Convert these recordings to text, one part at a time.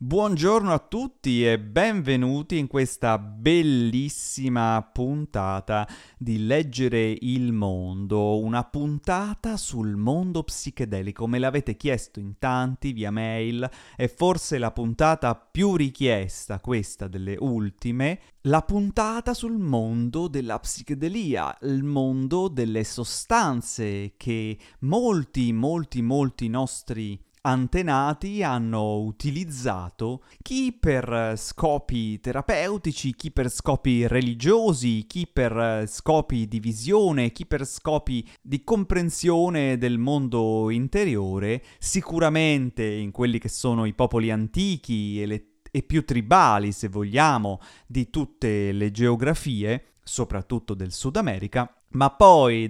Buongiorno a tutti e benvenuti in questa bellissima puntata di Leggere il mondo, una puntata sul mondo psichedelico. Me l'avete chiesto in tanti via mail, è forse la puntata più richiesta, questa delle ultime, la puntata sul mondo della psichedelia, il mondo delle sostanze che molti, molti, molti nostri antenati hanno utilizzato chi per scopi terapeutici, chi per scopi religiosi, chi per scopi di visione, chi per scopi di comprensione del mondo interiore, sicuramente in quelli che sono i popoli antichi e, le, e più tribali, se vogliamo, di tutte le geografie, soprattutto del Sud America, ma poi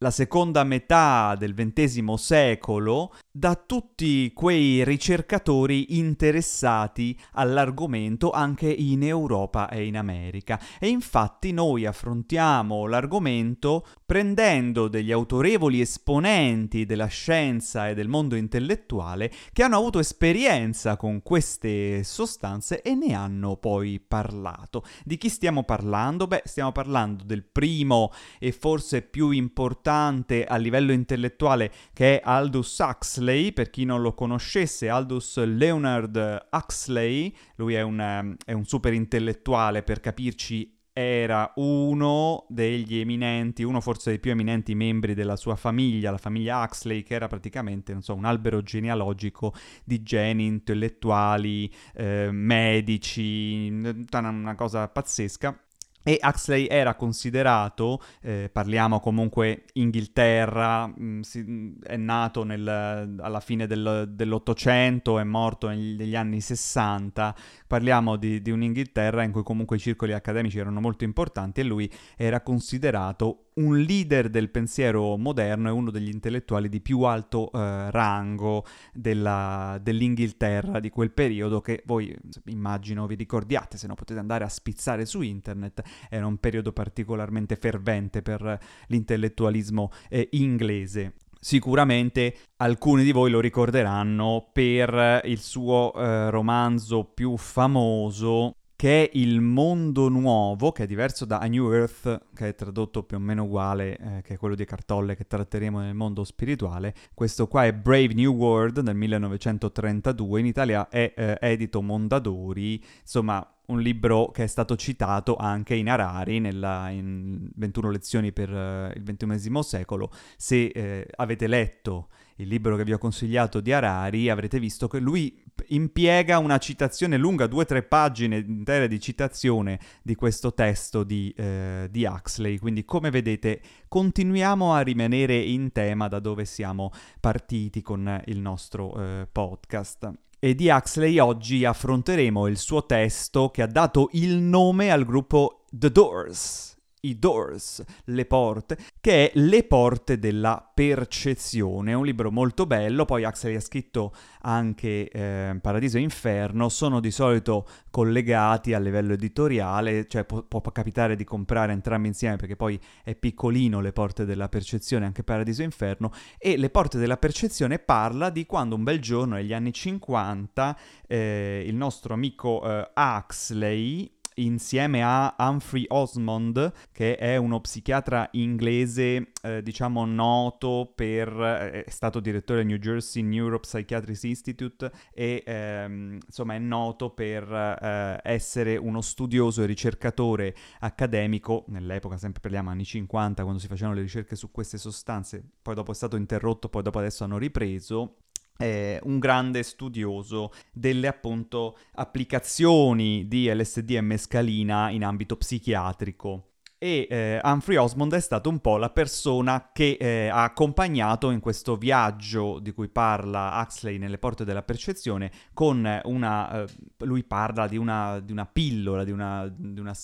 dalla seconda metà del XX secolo da tutti quei ricercatori interessati all'argomento anche in Europa e in America. E infatti noi affrontiamo l'argomento prendendo degli autorevoli esponenti della scienza e del mondo intellettuale che hanno avuto esperienza con queste sostanze e ne hanno poi parlato. Di chi stiamo parlando? Beh, stiamo parlando del primo e forse più importante a livello intellettuale che è Aldous Huxley, per chi non lo conoscesse, Aldous Leonard Huxley, lui è un, è un super intellettuale per capirci era uno degli eminenti, uno forse dei più eminenti membri della sua famiglia, la famiglia Huxley, che era praticamente, so, un albero genealogico di geni intellettuali, eh, medici, una cosa pazzesca. E Huxley era considerato, eh, parliamo comunque Inghilterra, mh, mm, si, è nato nel, alla fine del, dell'Ottocento, è morto negli, negli anni 60, parliamo di, di un'Inghilterra in cui comunque i circoli accademici erano molto importanti e lui era considerato un leader del pensiero moderno e uno degli intellettuali di più alto eh, rango della, dell'Inghilterra di quel periodo che voi immagino vi ricordiate, se no potete andare a spizzare su internet, era un periodo particolarmente fervente per l'intellettualismo eh, inglese. Sicuramente alcuni di voi lo ricorderanno per il suo eh, romanzo più famoso che è il mondo nuovo, che è diverso da A New Earth, che è tradotto più o meno uguale, eh, che è quello di Cartolle che tratteremo nel mondo spirituale. Questo qua è Brave New World del 1932, in Italia è eh, edito Mondadori, insomma un libro che è stato citato anche in Harari, nella, in 21 lezioni per uh, il XXI secolo. Se eh, avete letto il libro che vi ho consigliato di Harari, avrete visto che lui impiega una citazione lunga, due o tre pagine intere di citazione di questo testo di, eh, di Huxley. Quindi, come vedete, continuiamo a rimanere in tema da dove siamo partiti con il nostro eh, podcast. E di Huxley oggi affronteremo il suo testo che ha dato il nome al gruppo The Doors i Doors, le porte, che è Le porte della percezione. È un libro molto bello, poi Axel ha scritto anche eh, Paradiso e Inferno, sono di solito collegati a livello editoriale, cioè può, può, capitare di comprare entrambi insieme perché poi è piccolino Le porte della percezione, anche Paradiso e Inferno, e Le porte della percezione parla di quando un bel giorno, negli anni 50, eh, il nostro amico eh, Huxley insieme a Humphrey Osmond, che è uno psichiatra inglese, eh, diciamo, noto per... Eh, è stato direttore del New Jersey Neuropsychiatric Institute e, ehm, insomma, è noto per eh, essere uno studioso e ricercatore accademico, nell'epoca, sempre parliamo anni 50, quando si facevano le ricerche su queste sostanze, poi dopo è stato interrotto, poi dopo adesso hanno ripreso, eh, un grande studioso delle appunto applicazioni di LSD e mescalina in ambito psichiatrico. E eh, Humphrey Osmond è stato un po' la persona che eh, ha accompagnato in questo viaggio di cui parla Huxley nelle porte della percezione con una... Eh, lui parla di una, di una pillola, di, una, di una,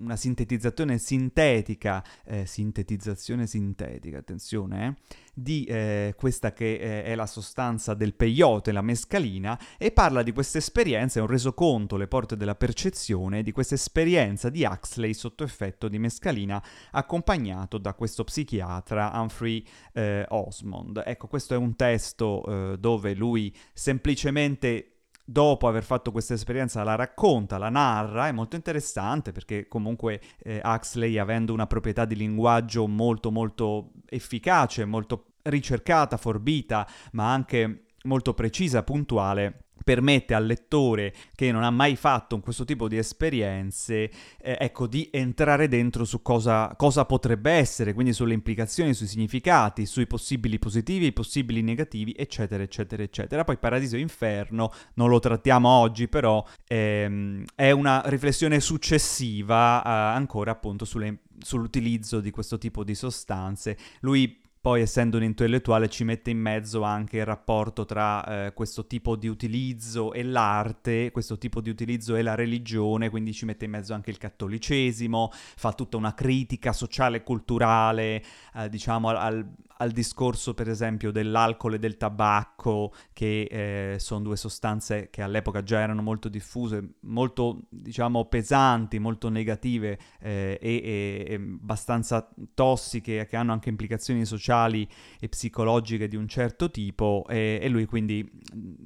una, sintetizzazione sintetica, eh, sintetizzazione sintetica, attenzione, eh, di eh, questa che eh, è la sostanza del peyote, la mescalina, e parla di questa esperienza, è un resoconto, le porte della percezione, di questa esperienza di Huxley sotto effetto di mescalina, accompagnato da questo psichiatra Humphrey eh, Osmond. Ecco, questo è un testo eh, dove lui semplicemente dopo aver fatto questa esperienza la racconta, la narra, è molto interessante perché comunque eh, Huxley avendo una proprietà di linguaggio molto molto efficace, molto ricercata, forbita, ma anche molto precisa, puntuale, permette al lettore che non ha mai fatto questo tipo di esperienze, eh, ecco, di entrare dentro su cosa, cosa, potrebbe essere, quindi sulle implicazioni, sui significati, sui possibili positivi, i possibili negativi, eccetera, eccetera, eccetera. Poi Paradiso e Inferno non lo trattiamo oggi, però ehm, è una riflessione successiva eh, ancora appunto sulle, sull'utilizzo di questo tipo di sostanze. Lui poi essendo un intellettuale ci mette in mezzo anche il rapporto tra eh, questo tipo di utilizzo e l'arte, questo tipo di utilizzo e la religione, quindi ci mette in mezzo anche il cattolicesimo, fa tutta una critica sociale e culturale, eh, diciamo, al, al, discorso per esempio dell'alcol e del tabacco, che eh, sono due sostanze che all'epoca già erano molto diffuse, molto, diciamo, pesanti, molto negative eh, e, e, e abbastanza tossiche, che hanno anche implicazioni sociali e psicologiche di un certo tipo e, e lui quindi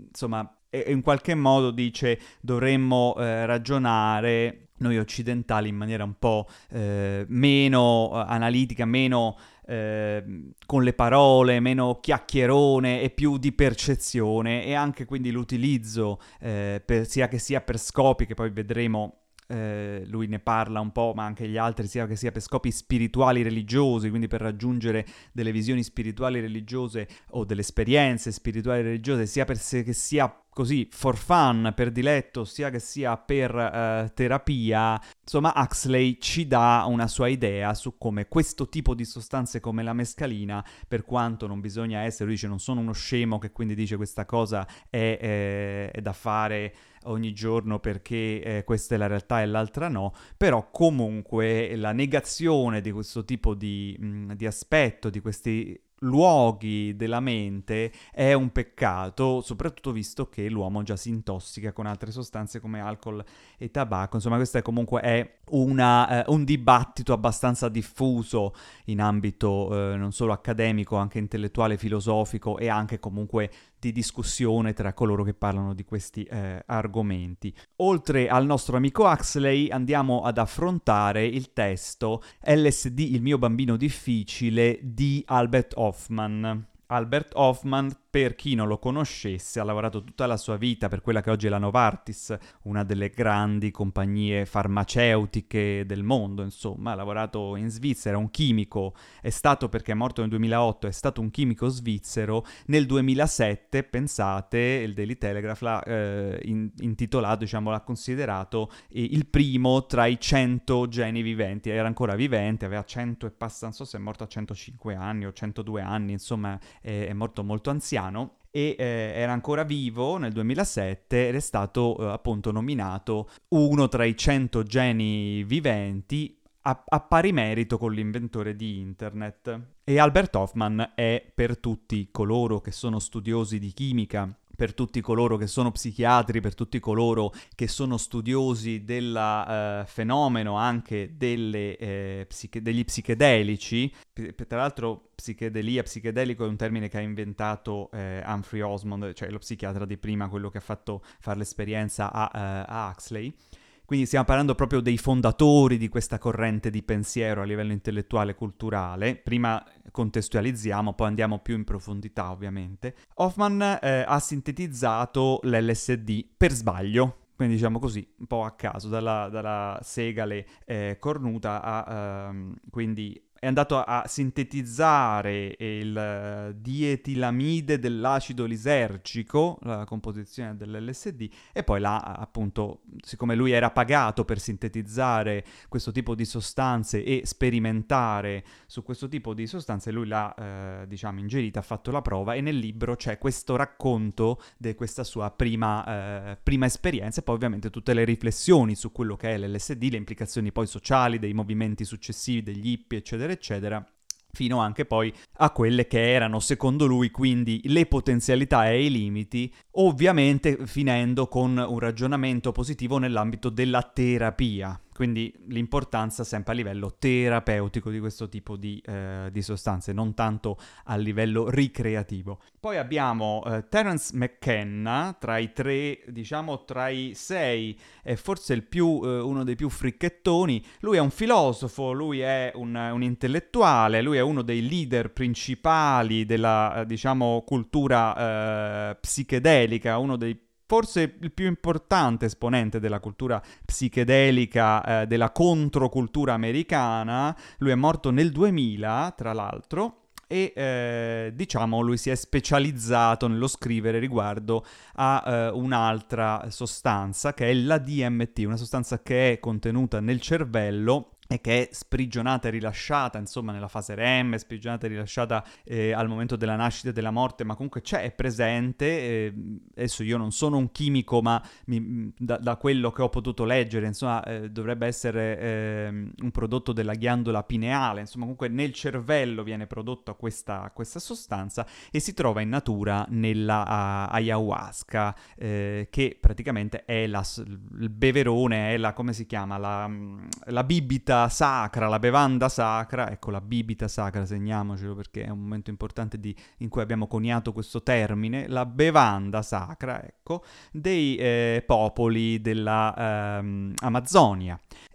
insomma in qualche modo dice dovremmo eh, ragionare noi occidentali in maniera un po' eh, meno eh, analitica, meno eh, con le parole, meno chiacchierone e più di percezione e anche quindi l'utilizzo eh, per, sia che sia per scopi che poi vedremo eh, lui ne parla un po', ma anche gli altri, sia che sia per scopi spirituali religiosi, quindi per raggiungere delle visioni spirituali religiose o delle esperienze spirituali religiose, sia per sé che sia così for fun, per diletto, sia che sia per uh, terapia, insomma Huxley ci dà una sua idea su come questo tipo di sostanze come la mescalina, per quanto non bisogna essere, lui dice non sono uno scemo che quindi dice questa cosa è, è, è da fare ogni giorno perché eh, questa è la realtà e l'altra no, però comunque la negazione di questo tipo di, mh, di aspetto, di questi luoghi della mente è un peccato, soprattutto visto che l'uomo già si intossica con altre sostanze come alcol e tabacco. Insomma, questo è comunque è una, eh, un dibattito abbastanza diffuso in ambito eh, non solo accademico, anche intellettuale, filosofico e anche comunque di discussione tra coloro che parlano di questi eh, argomenti. Oltre al nostro amico Huxley andiamo ad affrontare il testo LSD, il mio bambino difficile di Albert Hoffman. Albert Hoffman per chi non lo conoscesse, ha lavorato tutta la sua vita per quella che oggi è la Novartis, una delle grandi compagnie farmaceutiche del mondo, insomma, ha lavorato in Svizzera, un chimico, è stato perché è morto nel 2008, è stato un chimico svizzero, nel 2007, pensate, il Daily Telegraph l'ha eh, in, intitolato, diciamo, l'ha considerato eh, il primo tra i 100 geni viventi, era ancora vivente, aveva 100 e passa, non so se è morto a 105 anni o 102 anni, insomma, è, è morto molto anziano anziano e eh, era ancora vivo nel 2007 ed è stato eh, appunto nominato uno tra i 100 geni viventi a, a, pari merito con l'inventore di internet. E Albert Hoffman è per tutti coloro che sono studiosi di chimica per tutti coloro che sono psichiatri, per tutti coloro che sono studiosi del uh, fenomeno anche delle, eh, psiche- degli psichedelici. P- tra l'altro psichedelia, psichedelico è un termine che ha inventato eh, Humphrey Osmond, cioè lo psichiatra di prima, quello che ha fatto fare l'esperienza a, uh, a Huxley. Quindi stiamo parlando proprio dei fondatori di questa corrente di pensiero a livello intellettuale e culturale. Prima contestualizziamo, poi andiamo più in profondità ovviamente. Hoffman eh, ha sintetizzato l'LSD per sbaglio, quindi diciamo così, un po' a caso, dalla, dalla segale eh, cornuta a ehm, quindi è andato a sintetizzare il eh, dietilamide dell'acido lisergico, la composizione dell'LSD, e poi l'ha appunto, siccome lui era pagato per sintetizzare questo tipo di sostanze e sperimentare su questo tipo di sostanze, lui l'ha, eh, diciamo, ingerita, ha fatto la prova e nel libro c'è questo racconto di questa sua prima, eh, prima esperienza e poi ovviamente tutte le riflessioni su quello che è l'LSD, le implicazioni poi sociali dei movimenti successivi, degli hippie, eccetera eccetera, eccetera fino anche poi a quelle che erano secondo lui quindi le potenzialità e i limiti, ovviamente finendo con un ragionamento positivo nell'ambito della terapia. Quindi l'importanza sempre a livello terapeutico di questo tipo di, eh, di sostanze, non tanto a livello ricreativo. Poi abbiamo eh, Terence McKenna, tra i tre, diciamo tra i sei, è forse più, eh, uno dei più fricchettoni. Lui è un filosofo, lui è un, un intellettuale, lui è uno dei leader principali della, eh, diciamo, cultura eh, psichedelica, uno dei forse il più importante esponente della cultura psichedelica, eh, della controcultura americana. Lui è morto nel 2000, tra l'altro, e eh, diciamo lui si è specializzato nello scrivere riguardo a eh, un'altra sostanza che è la DMT, una sostanza che è contenuta nel cervello e che è sprigionata e rilasciata, insomma, nella fase REM, sprigionata e rilasciata eh, al momento della nascita e della morte, ma comunque c'è, è presente. Eh, adesso io non sono un chimico, ma mi, da, da, quello che ho potuto leggere, insomma, eh, dovrebbe essere ehm, un prodotto della ghiandola pineale, insomma, comunque nel cervello viene prodotta questa, questa sostanza e si trova in natura nella uh, ayahuasca, eh, che praticamente è la, il beverone, è la, come si chiama, la, la bibita sacra, la bevanda sacra, ecco la bibita sacra, segniamocelo perché è un momento importante di, in cui abbiamo coniato questo termine, la bevanda sacra, ecco, dei eh, popoli della ehm,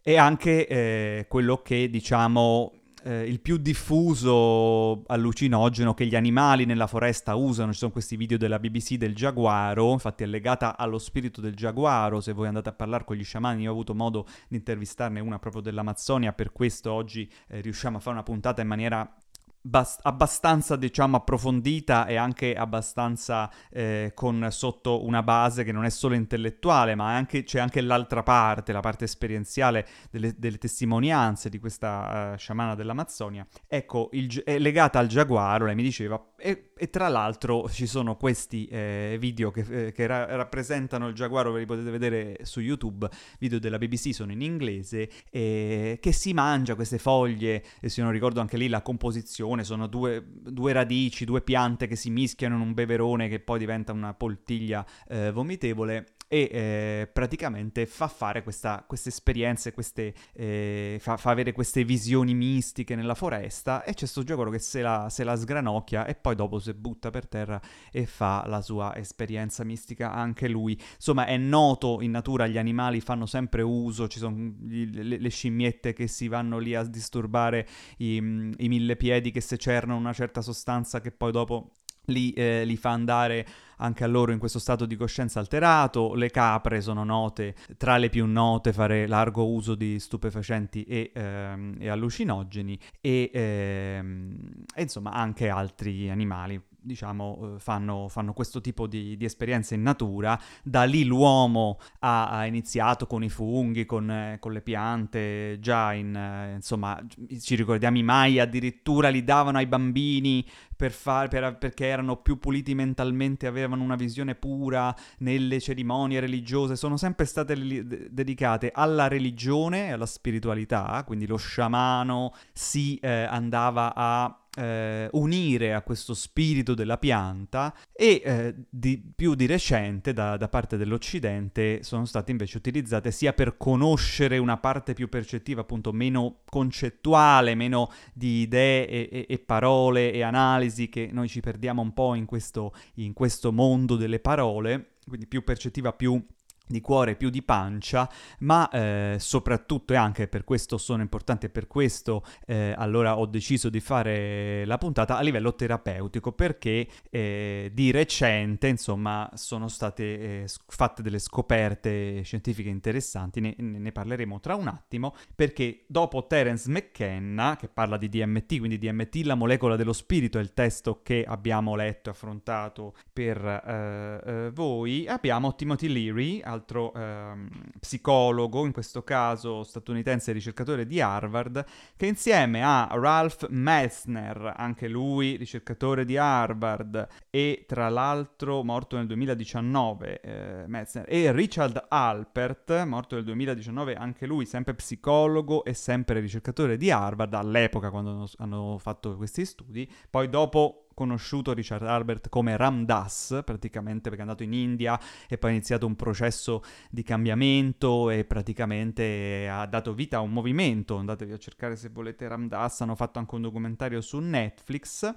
e anche eh, quello che diciamo eh, il più diffuso allucinogeno che gli animali nella foresta usano. Ci sono questi video della BBC del giaguaro, infatti è legata allo spirito del giaguaro. Se voi andate a parlare con gli sciamani, io ho avuto modo di intervistarne una proprio dell'Amazzonia, per questo oggi eh, riusciamo a fare una puntata in maniera Bast- abbastanza diciamo approfondita e anche abbastanza eh, con sotto una base che non è solo intellettuale ma anche, c'è anche l'altra parte, la parte esperienziale delle, delle testimonianze di questa uh, sciamana dell'Amazzonia. Ecco, il, è legata al giaguaro, lei mi diceva e, e tra l'altro ci sono questi eh, video che, eh, che ra- rappresentano il giaguaro, ve li potete vedere su YouTube, video della BBC sono in inglese, eh, che si mangia queste foglie, e se non ricordo anche lì la composizione, sono due, due, radici, due piante che si mischiano in un beverone che poi diventa una poltiglia eh, vomitevole e eh, praticamente fa fare questa, queste esperienze, queste, fa, fa, avere queste visioni mistiche nella foresta e c'è questo giocolo che se la, se la, sgranocchia e poi dopo si butta per terra e fa la sua esperienza mistica anche lui. Insomma è noto in natura, gli animali fanno sempre uso, ci sono le, le, scimmiette che si vanno lì a disturbare i, i mille piedi che secernano una certa sostanza che poi dopo li, eh, li, fa andare anche a loro in questo stato di coscienza alterato. Le capre sono note, tra le più note, fare largo uso di stupefacenti e, ehm, e allucinogeni e, ehm, e, insomma anche altri animali diciamo, eh, fanno, fanno, questo tipo di, di, esperienze in natura. Da lì l'uomo ha, ha iniziato con i funghi, con, eh, con le piante, già in, eh, insomma, ci ricordiamo i Mai addirittura li davano ai bambini per far, per, perché erano più puliti mentalmente, avevano una visione pura nelle cerimonie religiose, sono sempre state li, dedicate alla religione e alla spiritualità, quindi lo sciamano si eh, andava a eh, unire a questo spirito della pianta e eh, di, più di recente da, da, parte dell'Occidente sono state invece utilizzate sia per conoscere una parte più percettiva, appunto meno concettuale, meno di idee e, e, e parole e analisi che noi ci perdiamo un po' in questo, in questo mondo delle parole, quindi più percettiva, più di cuore più di pancia, ma eh, soprattutto e anche per questo sono importanti e per questo eh, allora ho deciso di fare la puntata a livello terapeutico perché eh, di recente insomma sono state eh, fatte delle scoperte scientifiche interessanti, ne, ne, parleremo tra un attimo perché dopo Terence McKenna che parla di DMT, quindi DMT la molecola dello spirito è il testo che abbiamo letto e affrontato per eh, eh, voi, abbiamo Timothy Leary altro ehm, psicologo, in questo caso statunitense ricercatore di Harvard, che insieme a Ralph Messner, anche lui ricercatore di Harvard, e tra l'altro morto nel 2019, eh, Metzner, e Richard Alpert, morto nel 2019, anche lui sempre psicologo e sempre ricercatore di Harvard, all'epoca quando hanno fatto questi studi, poi dopo conosciuto Richard Albert come Ramdas, praticamente perché è andato in India e poi ha iniziato un processo di cambiamento e praticamente ha dato vita a un movimento. Andatevi a cercare se volete Ramdas, hanno fatto anche un documentario su Netflix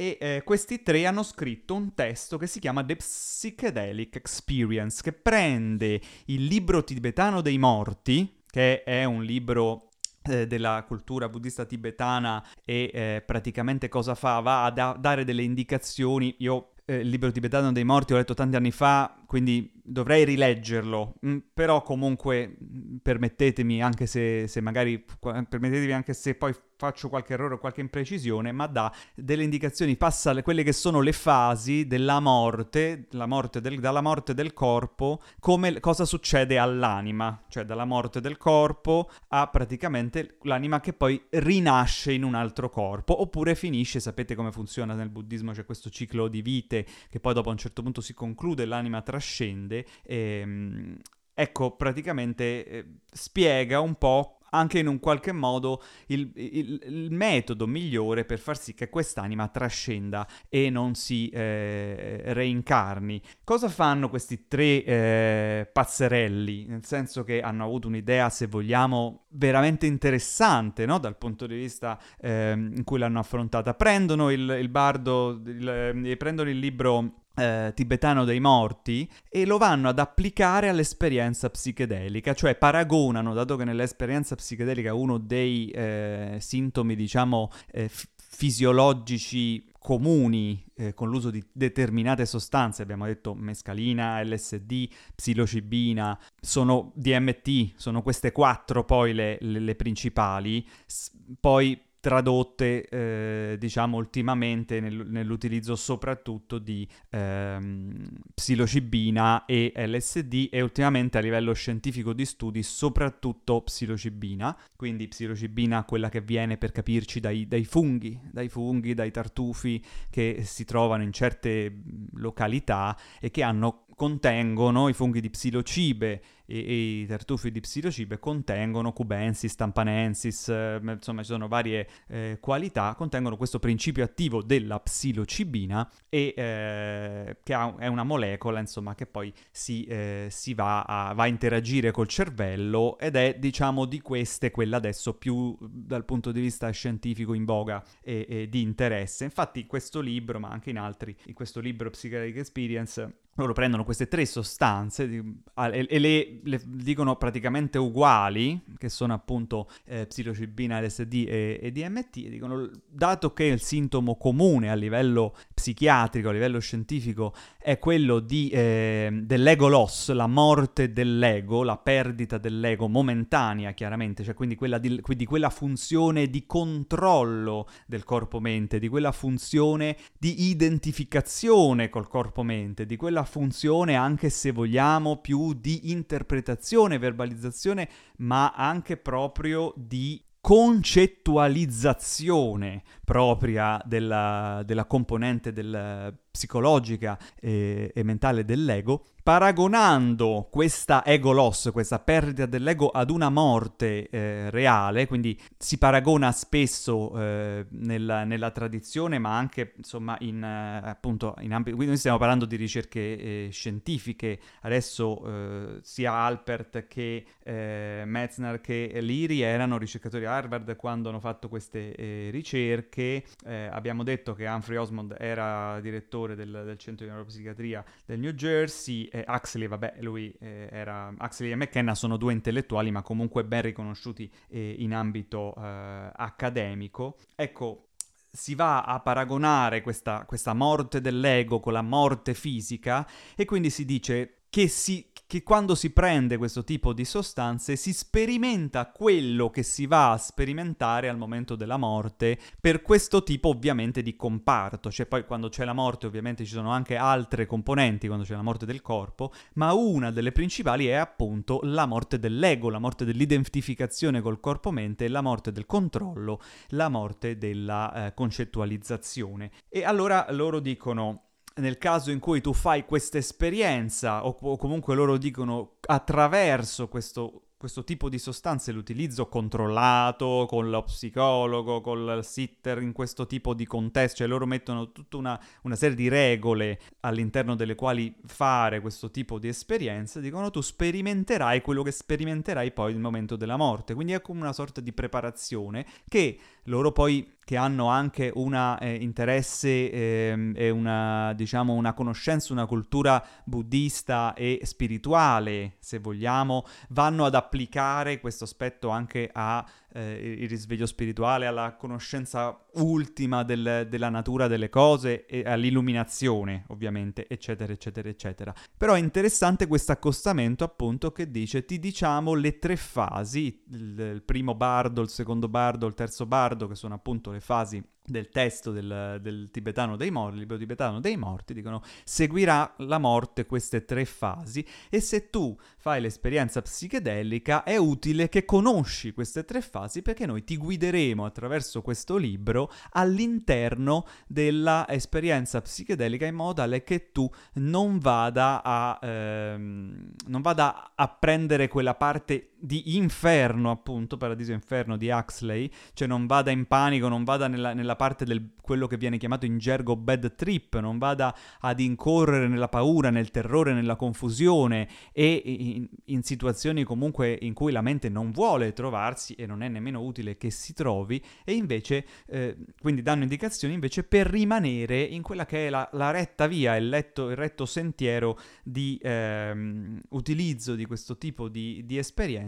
e eh, questi tre hanno scritto un testo che si chiama The Psychedelic Experience, che prende il libro tibetano dei morti, che è un libro della cultura buddista tibetana e eh, praticamente cosa fa? Va a da- dare delle indicazioni. Io eh, il libro tibetano dei morti ho letto tanti anni fa, quindi dovrei rileggerlo, mm, però comunque mm, permettetemi, anche se, se magari, permettetevi anche se poi faccio qualche errore o qualche imprecisione, ma dà delle indicazioni, passa le, quelle che sono le fasi della morte, morte del, dalla morte del corpo, come cosa succede all'anima, cioè dalla morte del corpo a praticamente l'anima che poi rinasce in un altro corpo, oppure finisce, sapete come funziona nel buddismo, c'è questo ciclo di vite che poi dopo a un certo punto si conclude, l'anima trascende. E, ehm, ecco, praticamente eh, spiega un po' anche in un qualche modo il, il, il, metodo migliore per far sì che quest'anima trascenda e non si eh, reincarni. Cosa fanno questi tre eh, pazzerelli? Nel senso che hanno avuto un'idea, se vogliamo, veramente interessante no? dal punto di vista eh, in cui l'hanno affrontata. Prendono il, il bardo, il, prendono il libro eh, tibetano dei morti e lo vanno ad applicare all'esperienza psichedelica, cioè paragonano, dato che nell'esperienza psichedelica uno dei eh, sintomi, diciamo, eh, f- fisiologici comuni eh, con l'uso di determinate sostanze, abbiamo detto mescalina, LSD, psilocibina, sono DMT, sono queste quattro poi le, le, le principali, S- poi tradotte, eh, diciamo, ultimamente nel, nell'utilizzo soprattutto di ehm, psilocibina e LSD e ultimamente a livello scientifico di studi soprattutto psilocibina, quindi psilocibina quella che viene per capirci dai, dai funghi, dai funghi, dai tartufi che si trovano in certe località e che hanno contengono i funghi di psilocibe e, e i tartufi di psilocibe contengono cubensis, tampanensis, eh, insomma ci sono varie eh, qualità, contengono questo principio attivo della psilocibina e eh, che ha, è una molecola insomma che poi si, eh, si va, a, va, a, interagire col cervello ed è diciamo di queste quella adesso più dal punto di vista scientifico in voga e, e di interesse. Infatti questo libro, ma anche in altri, in questo libro Psychedelic Experience loro prendono queste tre sostanze di, a, e, e le, le, dicono praticamente uguali, che sono appunto eh, psilocibina, LSD e, e, DMT, e dicono, dato che il sintomo comune a livello psichiatrico, a livello scientifico, è quello di, eh, dell'ego loss, la morte dell'ego, la perdita dell'ego momentanea chiaramente, cioè quindi quella, di, quindi quella funzione di controllo del corpo-mente, di quella funzione di identificazione col corpo-mente, di quella funzione anche se vogliamo più di interpretazione, verbalizzazione, ma anche proprio di concettualizzazione propria della, della componente del, psicologica e, e mentale dell'ego, paragonando questa ego loss, questa perdita dell'ego ad una morte eh, reale, quindi si paragona spesso eh, nella, nella, tradizione, ma anche insomma in eh, appunto in ambito, quindi noi stiamo parlando di ricerche eh, scientifiche, adesso eh, sia Alpert che eh, Metzner che Liri erano ricercatori a Harvard quando hanno fatto queste ricerche, abbiamo detto che Humphrey Osmond era direttore del, del centro di neuropsichiatria del New Jersey, eh, Huxley, vabbè, lui eh, era... Huxley e McKenna sono due intellettuali, ma comunque ben riconosciuti eh, in ambito eh, accademico. Ecco, si va a paragonare questa, questa morte dell'ego con la morte fisica e quindi si dice che si, che quando si prende questo tipo di sostanze si sperimenta quello che si va a sperimentare al momento della morte per questo tipo ovviamente di comparto, cioè poi quando c'è la morte ovviamente ci sono anche altre componenti quando c'è la morte del corpo, ma una delle principali è appunto la morte dell'ego, la morte dell'identificazione col corpo-mente la morte del controllo, la morte della eh, concettualizzazione. E allora loro dicono nel caso in cui tu fai questa esperienza, o, o, comunque loro dicono attraverso questo questo tipo di sostanze, l'utilizzo controllato con lo psicologo, col sitter in questo tipo di contesto, cioè loro mettono tutta una, una serie di regole all'interno delle quali fare questo tipo di esperienze, dicono tu sperimenterai quello che sperimenterai poi nel momento della morte, quindi è come una sorta di preparazione che loro poi che hanno anche un eh, interesse eh, e una, diciamo, una conoscenza, una cultura buddista e spirituale, se vogliamo, vanno ad applicare questo aspetto anche a eh, il risveglio spirituale, alla conoscenza ultima del, della natura delle cose e all'illuminazione, ovviamente, eccetera, eccetera, eccetera. Però è interessante questo accostamento, appunto, che dice, ti diciamo le tre fasi, il, il primo bardo, il secondo bardo, il terzo bardo, che sono appunto le fasi del testo del, del, tibetano dei morti, libro tibetano dei morti, dicono seguirà la morte queste tre fasi e se tu fai l'esperienza psichedelica è utile che conosci queste tre fasi perché noi ti guideremo attraverso questo libro all'interno dell'esperienza psichedelica in modo tale che tu non vada a, ehm, non vada a prendere quella parte di inferno appunto, paradiso inferno di Huxley, cioè non vada in panico, non vada nella, nella parte del quello che viene chiamato in gergo bad trip, non vada ad incorrere nella paura, nel terrore, nella confusione e in, in, situazioni comunque in cui la mente non vuole trovarsi e non è nemmeno utile che si trovi e invece, eh, quindi danno indicazioni invece per rimanere in quella che è la, la retta via, il, letto, il, retto sentiero di ehm, utilizzo di questo tipo di, di, esperienza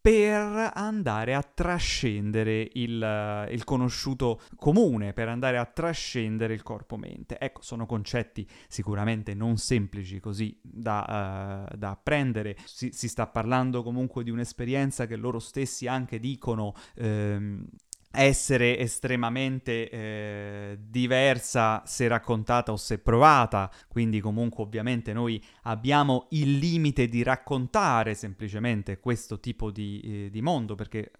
per andare a trascendere il, il conosciuto comune, per andare a trascendere il corpo-mente. Ecco, sono concetti sicuramente non semplici così da, uh, da apprendere. Si, si, sta parlando comunque di un'esperienza che loro stessi anche dicono... Ehm, essere estremamente eh, diversa se raccontata o se provata, quindi comunque ovviamente noi abbiamo il limite di raccontare semplicemente questo tipo di, eh, di mondo, perché eh,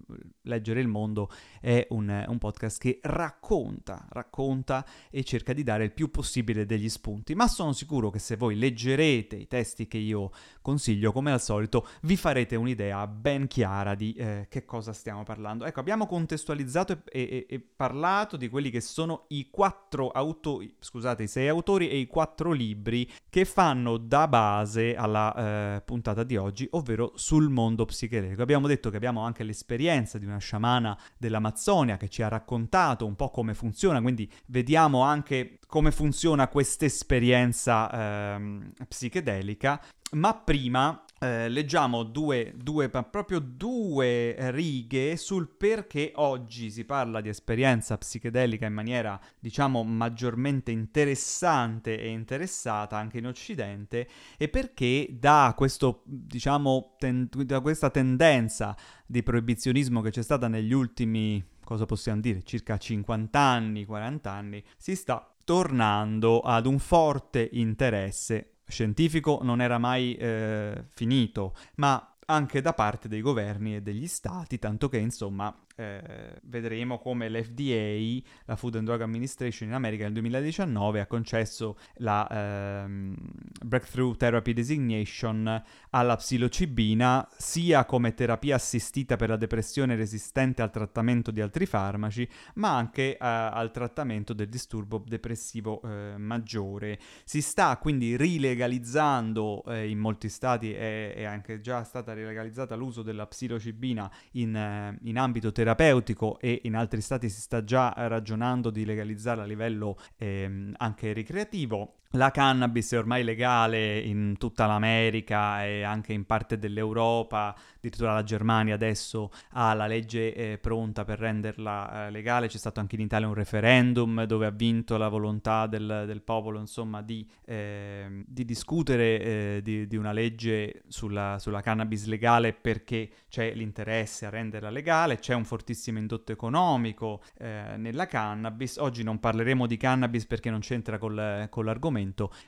leggere il mondo è un, un, podcast che racconta, racconta e cerca di dare il più possibile degli spunti, ma sono sicuro che se voi leggerete i testi che io consiglio, come al solito, vi farete un'idea ben chiara di eh, che cosa stiamo parlando. Ecco, abbiamo contestualizzato analizzato e, e, e, parlato di quelli che sono i quattro autori, scusate, i sei autori e i quattro libri che fanno da base alla eh, puntata di oggi, ovvero sul mondo psichedelico. Abbiamo detto che abbiamo anche l'esperienza di una sciamana dell'Amazzonia che ci ha raccontato un po' come funziona, quindi vediamo anche come funziona questa esperienza ehm, psichedelica, ma prima eh, leggiamo due, due, proprio due righe sul perché oggi si parla di esperienza psichedelica in maniera, diciamo, maggiormente interessante e interessata anche in Occidente e perché da, questo, diciamo, ten- da questa tendenza di proibizionismo che c'è stata negli ultimi, cosa possiamo dire, circa 50 anni, 40 anni, si sta tornando ad un forte interesse scientifico non era mai eh, finito, ma anche da parte dei governi e degli stati, tanto che insomma eh, vedremo come l'FDA, la Food and Drug Administration in America nel 2019 ha concesso la ehm, Breakthrough Therapy Designation alla psilocibina sia come terapia assistita per la depressione resistente al trattamento di altri farmaci, ma anche eh, al trattamento del disturbo depressivo eh, maggiore. Si sta quindi rilegalizzando eh, in molti stati è, è, anche già stata rilegalizzata l'uso della psilocibina in, eh, in ambito terapeutico terapeutico e in altri stati si sta già ragionando di legalizzare a livello ehm, anche ricreativo. La cannabis è ormai legale in tutta l'America e anche in parte dell'Europa, addirittura la Germania adesso ha la legge eh, pronta per renderla eh, legale, c'è stato anche in Italia un referendum dove ha vinto la volontà del, del popolo insomma di, eh, di discutere eh, di, di, una legge sulla, sulla, cannabis legale perché c'è l'interesse a renderla legale, c'è un fortissimo indotto economico eh, nella cannabis, oggi non parleremo di cannabis perché non c'entra col, con l'argomento,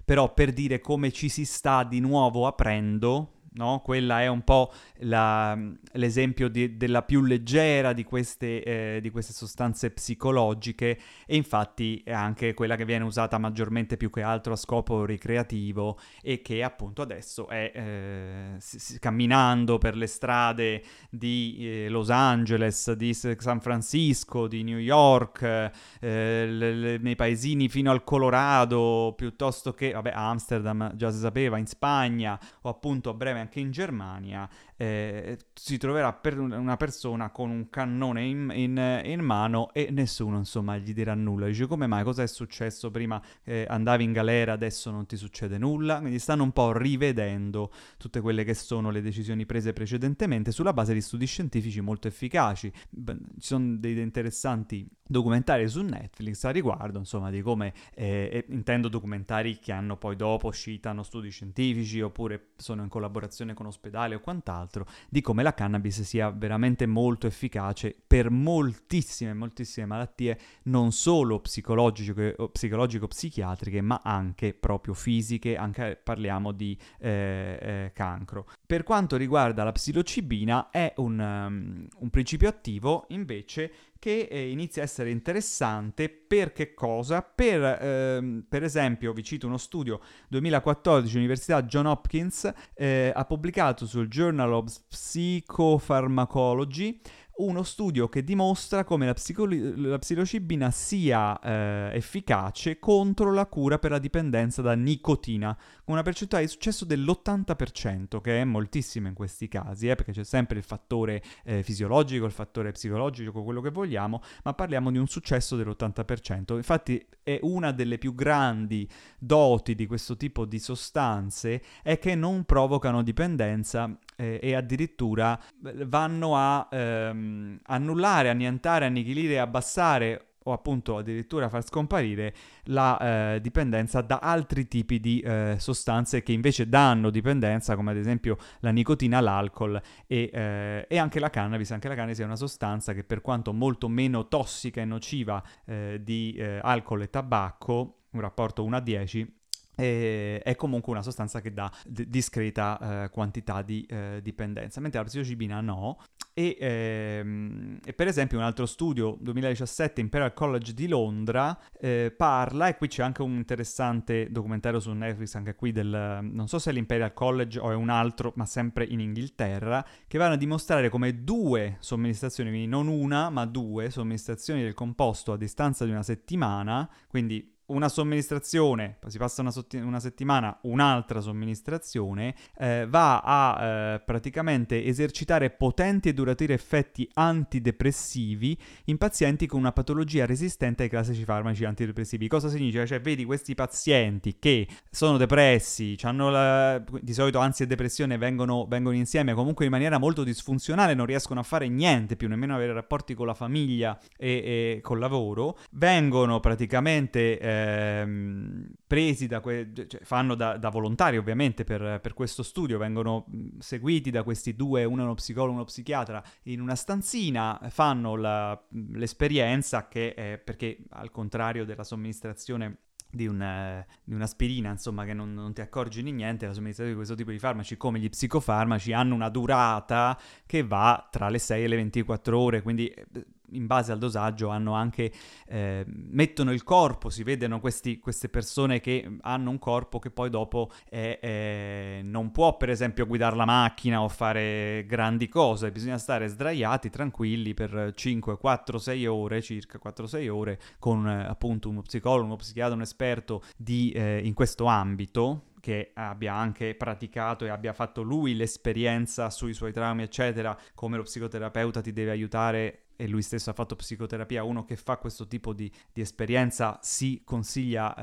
però per dire come ci si sta di nuovo aprendo no? Quella è un po' la, l'esempio di, della più leggera di queste, eh, di queste, sostanze psicologiche e infatti è anche quella che viene usata maggiormente più che altro a scopo ricreativo e che appunto adesso è eh, si, camminando per le strade di eh, Los Angeles, di San Francisco, di New York, eh, le, le, nei paesini fino al Colorado, piuttosto che, vabbè, Amsterdam già si sapeva, in Spagna o appunto a breve anche in Germania, eh, si troverà per una persona con un cannone in, in, in, mano e nessuno insomma gli dirà nulla. Dice come mai, cosa è successo prima eh, andavi in galera, adesso non ti succede nulla? Quindi stanno un po' rivedendo tutte quelle che sono le decisioni prese precedentemente sulla base di studi scientifici molto efficaci. Beh, ci sono dei interessanti documentari su Netflix a riguardo, insomma, di come, eh, intendo documentari che hanno poi dopo citano studi scientifici oppure sono in collaborazione con ospedali o quant'altro, di come la cannabis sia veramente molto efficace per moltissime, moltissime malattie, non solo o psicologico-psichiatriche, ma anche proprio fisiche, anche parliamo di eh, eh, cancro. Per quanto riguarda la psilocibina, è un, um, un principio attivo invece che eh, inizia a essere interessante per che cosa? Per, ehm, per, esempio, vi cito uno studio 2014, Università John Hopkins eh, ha pubblicato sul Journal of Psychopharmacology uno studio che dimostra come la, psicolo- la psilocibina sia eh, efficace contro la cura per la dipendenza da nicotina, con una percentuale di successo dell'80%, che è moltissima in questi casi, eh, perché c'è sempre il fattore eh, fisiologico, il fattore psicologico, quello che vogliamo, ma parliamo di un successo dell'80%. Infatti è una delle più grandi doti di questo tipo di sostanze è che non provocano dipendenza eh, e addirittura vanno a ehm, annullare, annientare, annichilire, abbassare o appunto addirittura far scomparire la eh, dipendenza da altri tipi di eh, sostanze che invece danno dipendenza, come ad esempio la nicotina, l'alcol e, eh, e, anche la cannabis. Anche la cannabis è una sostanza che per quanto molto meno tossica e nociva eh, di eh, alcol e tabacco, un rapporto 1 a 10, è comunque una sostanza che dà d- discreta eh, quantità di eh, dipendenza, mentre la psilocibina no. E, ehm, e, per esempio un altro studio 2017 Imperial College di Londra eh, parla, e qui c'è anche un interessante documentario su Netflix, anche qui del, non so se è l'Imperial College o è un altro, ma sempre in Inghilterra, che vanno a dimostrare come due somministrazioni, quindi non una, ma due somministrazioni del composto a distanza di una settimana, quindi una somministrazione, si passa una, sotti- una settimana, un'altra somministrazione, eh, va a eh, praticamente esercitare potenti e duraturi effetti antidepressivi in pazienti con una patologia resistente ai classici farmaci antidepressivi. Cosa significa? Cioè, vedi questi pazienti che sono depressi, la, di solito ansia e depressione vengono, vengono, insieme comunque in maniera molto disfunzionale, non riescono a fare niente più, nemmeno avere rapporti con la famiglia e, e col lavoro, vengono praticamente... Eh, ehm, presi da que- cioè, fanno da, da, volontari ovviamente per, per, questo studio, vengono seguiti da questi due, uno è uno psicologo uno psichiatra, in una stanzina, fanno la, l'esperienza che è perché al contrario della somministrazione di, un, di, un'aspirina, insomma, che non, non, ti accorgi di niente, la somministrazione di questo tipo di farmaci, come gli psicofarmaci, hanno una durata che va tra le 6 e le 24 ore, quindi eh, in base al dosaggio hanno anche, eh, mettono il corpo, si vedono questi, queste persone che hanno un corpo che poi dopo è, è, non può per esempio guidare la macchina o fare grandi cose, bisogna stare sdraiati, tranquilli per 5, 4, 6 ore, circa 4-6 ore, con eh, appunto uno psicologo, uno psichiatra, un esperto di, eh, in questo ambito, che abbia anche praticato e abbia fatto lui l'esperienza sui suoi traumi, eccetera, come lo psicoterapeuta ti deve aiutare e lui stesso ha fatto psicoterapia, uno che fa questo tipo di, di esperienza si consiglia,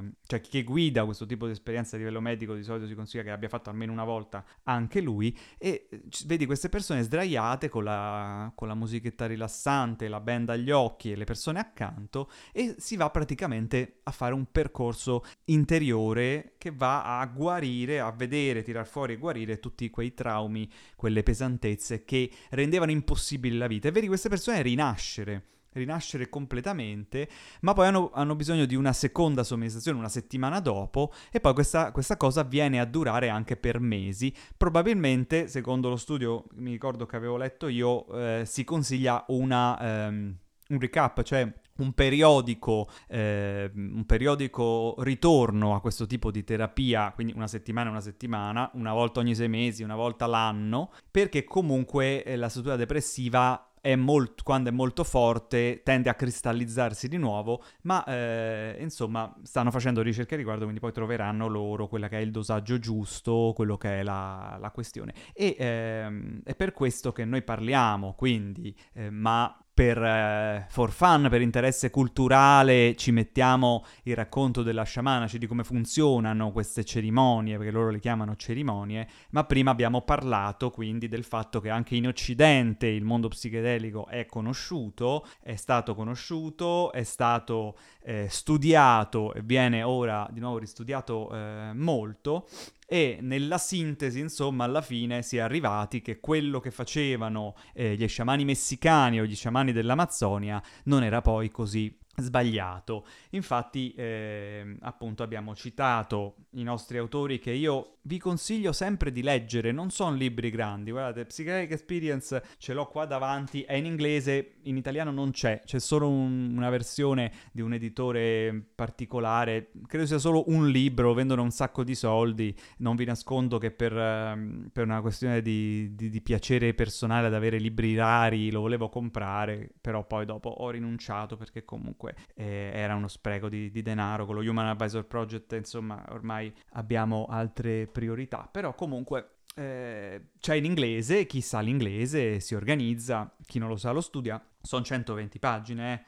eh, cioè chi guida questo tipo di esperienza a livello medico di solito si consiglia che abbia fatto almeno una volta anche lui e vedi queste persone sdraiate con la, con la musichetta rilassante, la band agli occhi e le persone accanto e si va praticamente a fare un percorso interiore che va a guarire, a vedere, tirar fuori e guarire tutti quei traumi, quelle pesantezze che rendevano impossibile la vita. E vedi queste persone persone rinascere rinascere completamente, ma poi hanno, hanno, bisogno di una seconda somministrazione una settimana dopo e poi questa, questa, cosa viene a durare anche per mesi. Probabilmente, secondo lo studio, mi ricordo che avevo letto io, eh, si consiglia una, um, un recap, cioè un periodico, eh, un periodico ritorno a questo tipo di terapia, quindi una settimana una settimana, una volta ogni sei mesi, una volta l'anno, perché comunque eh, la struttura depressiva è molto, quando è molto forte tende a cristallizzarsi di nuovo, ma eh, insomma stanno facendo ricerche riguardo, quindi poi troveranno loro quella che è il dosaggio giusto, quello che è la, la questione. E ehm, è per questo che noi parliamo, quindi, eh, ma per eh, for fun, per interesse culturale, ci mettiamo il racconto della sciamanaci, di come funzionano queste cerimonie, perché loro le chiamano cerimonie, ma prima abbiamo parlato quindi del fatto che anche in Occidente il mondo psichedelico è conosciuto, è stato conosciuto, è stato eh, studiato e viene ora di nuovo ristudiato eh, molto e nella sintesi, insomma, alla fine si è arrivati che quello che facevano eh, gli sciamani messicani o gli sciamani dell'Amazzonia non era poi così sbagliato. Infatti, eh, appunto, abbiamo citato i nostri autori che io vi consiglio sempre di leggere, non sono libri grandi, guardate, Psychedelic Experience ce l'ho qua davanti, è in inglese, in italiano non c'è, c'è solo un, una versione di un editore particolare, credo sia solo un libro, vendono un sacco di soldi, non vi nascondo che per, um, per una questione di, di, di, piacere personale ad avere libri rari lo volevo comprare, però poi dopo ho rinunciato perché comunque eh, era uno spreco di, di denaro, con lo Human Advisor Project insomma ormai abbiamo altre priorità, però comunque eh, c'è in inglese, chi sa l'inglese si organizza, chi non lo sa lo studia. Sono 120 pagine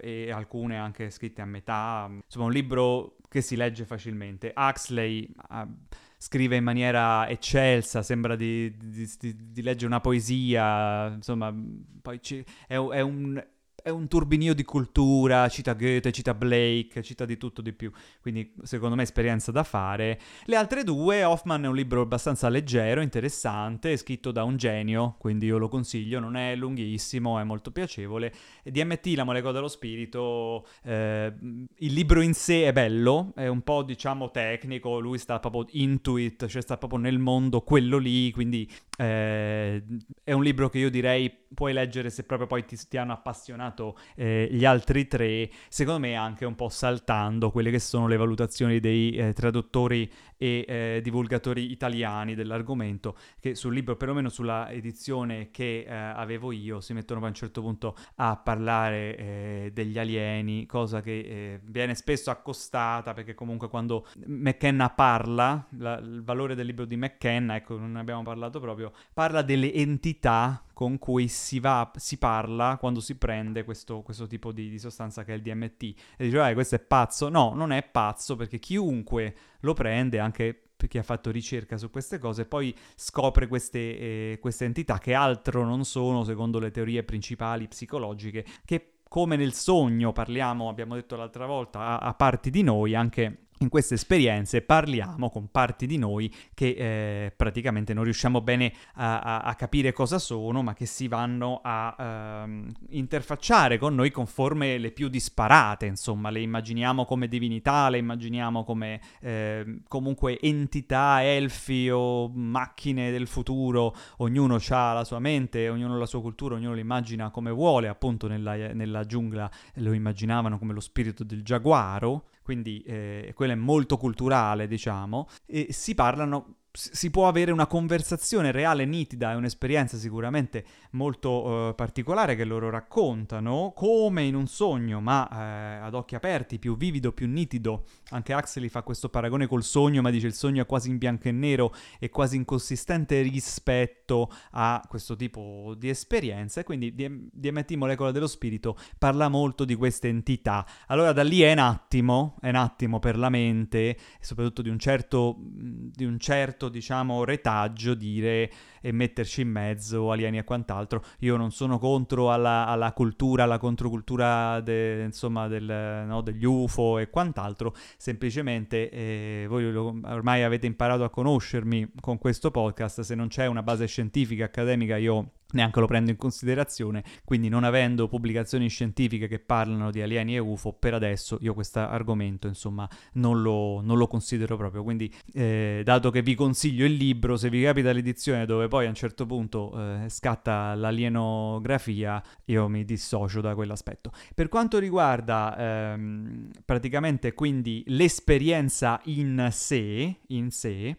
eh, e alcune anche scritte a metà. Insomma, un libro che si legge facilmente. Huxley uh, scrive in maniera eccelsa, sembra di, di, di, di leggere una poesia. Insomma, poi ci, è, è un è un turbinio di cultura, cita Goethe, cita Blake, cita di tutto di più, quindi secondo me esperienza da fare. Le altre due, Hoffman è un libro abbastanza leggero, interessante, scritto da un genio, quindi io lo consiglio, non è lunghissimo, è molto piacevole. DMT, la molecola dello spirito, eh, il libro in sé è bello, è un po' diciamo tecnico, lui sta proprio intuit, cioè sta proprio nel mondo quello lì, quindi eh, è un libro che io direi puoi leggere se proprio poi ti, ti hanno appassionato eh, gli altri tre, secondo me anche un po' saltando quelle che sono le valutazioni dei eh, traduttori e eh, divulgatori italiani dell'argomento, che sul libro, perlomeno sulla edizione che eh, avevo io, si mettono a un certo punto a parlare eh, degli alieni, cosa che viene spesso accostata perché comunque quando McKenna parla, la, il valore del libro di McKenna, ecco non ne abbiamo parlato proprio, parla delle entità con cui si, va, si parla quando si prende questo, questo tipo di, di, sostanza che è il DMT. E dice, questo è pazzo. No, non è pazzo perché chiunque lo prende, anche chi ha fatto ricerca su queste cose, poi scopre queste, eh, queste entità che altro non sono, secondo le teorie principali psicologiche, che come nel sogno parliamo, abbiamo detto l'altra volta, a, a parti di noi, anche in queste esperienze parliamo con parti di noi che eh, praticamente non riusciamo bene a, a, a, capire cosa sono, ma che si vanno a uh, interfacciare con noi con forme le più disparate, insomma, le immaginiamo come divinità, le immaginiamo come eh, comunque entità, elfi o macchine del futuro, ognuno ha la sua mente, ognuno la sua cultura, ognuno lo immagina come vuole, appunto nella, nella giungla lo immaginavano come lo spirito del giaguaro, quindi eh, quello è molto culturale, diciamo, e si parlano si può avere una conversazione reale, nitida, è un'esperienza sicuramente molto eh, particolare che loro raccontano, come in un sogno, ma eh, ad occhi aperti, più vivido, più nitido. Anche Axel fa questo paragone col sogno, ma dice il sogno è quasi in bianco e nero e quasi inconsistente rispetto a questo tipo di esperienza. E quindi DMT, molecola dello spirito, parla molto di queste entità. Allora da lì è un attimo, è un attimo per la mente, soprattutto di un certo, di un certo diciamo, retaggio dire e metterci in mezzo alieni e quant'altro. Io non sono contro alla, alla cultura, alla controcultura de, insomma, del, no, degli UFO e quant'altro, semplicemente eh, voi lo, ormai avete imparato a conoscermi con questo podcast, se non c'è una base scientifica, accademica, io neanche lo prendo in considerazione, quindi non avendo pubblicazioni scientifiche che parlano di alieni e UFO, per adesso io questo argomento insomma non lo, non lo, considero proprio, quindi eh, dato che vi consiglio il libro, se vi capita l'edizione dove poi a un certo punto eh, scatta l'alienografia, io mi dissocio da quell'aspetto. Per quanto riguarda ehm, praticamente quindi l'esperienza in sé, in sé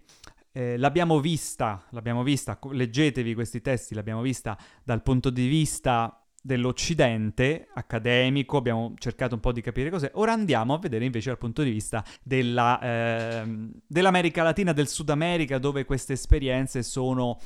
eh, l'abbiamo vista, l'abbiamo vista, leggetevi questi testi, l'abbiamo vista dal punto di vista dell'Occidente accademico, abbiamo cercato un po' di capire cos'è, ora andiamo a vedere invece dal punto di vista della, eh, dell'America Latina, del Sud America, dove queste esperienze sono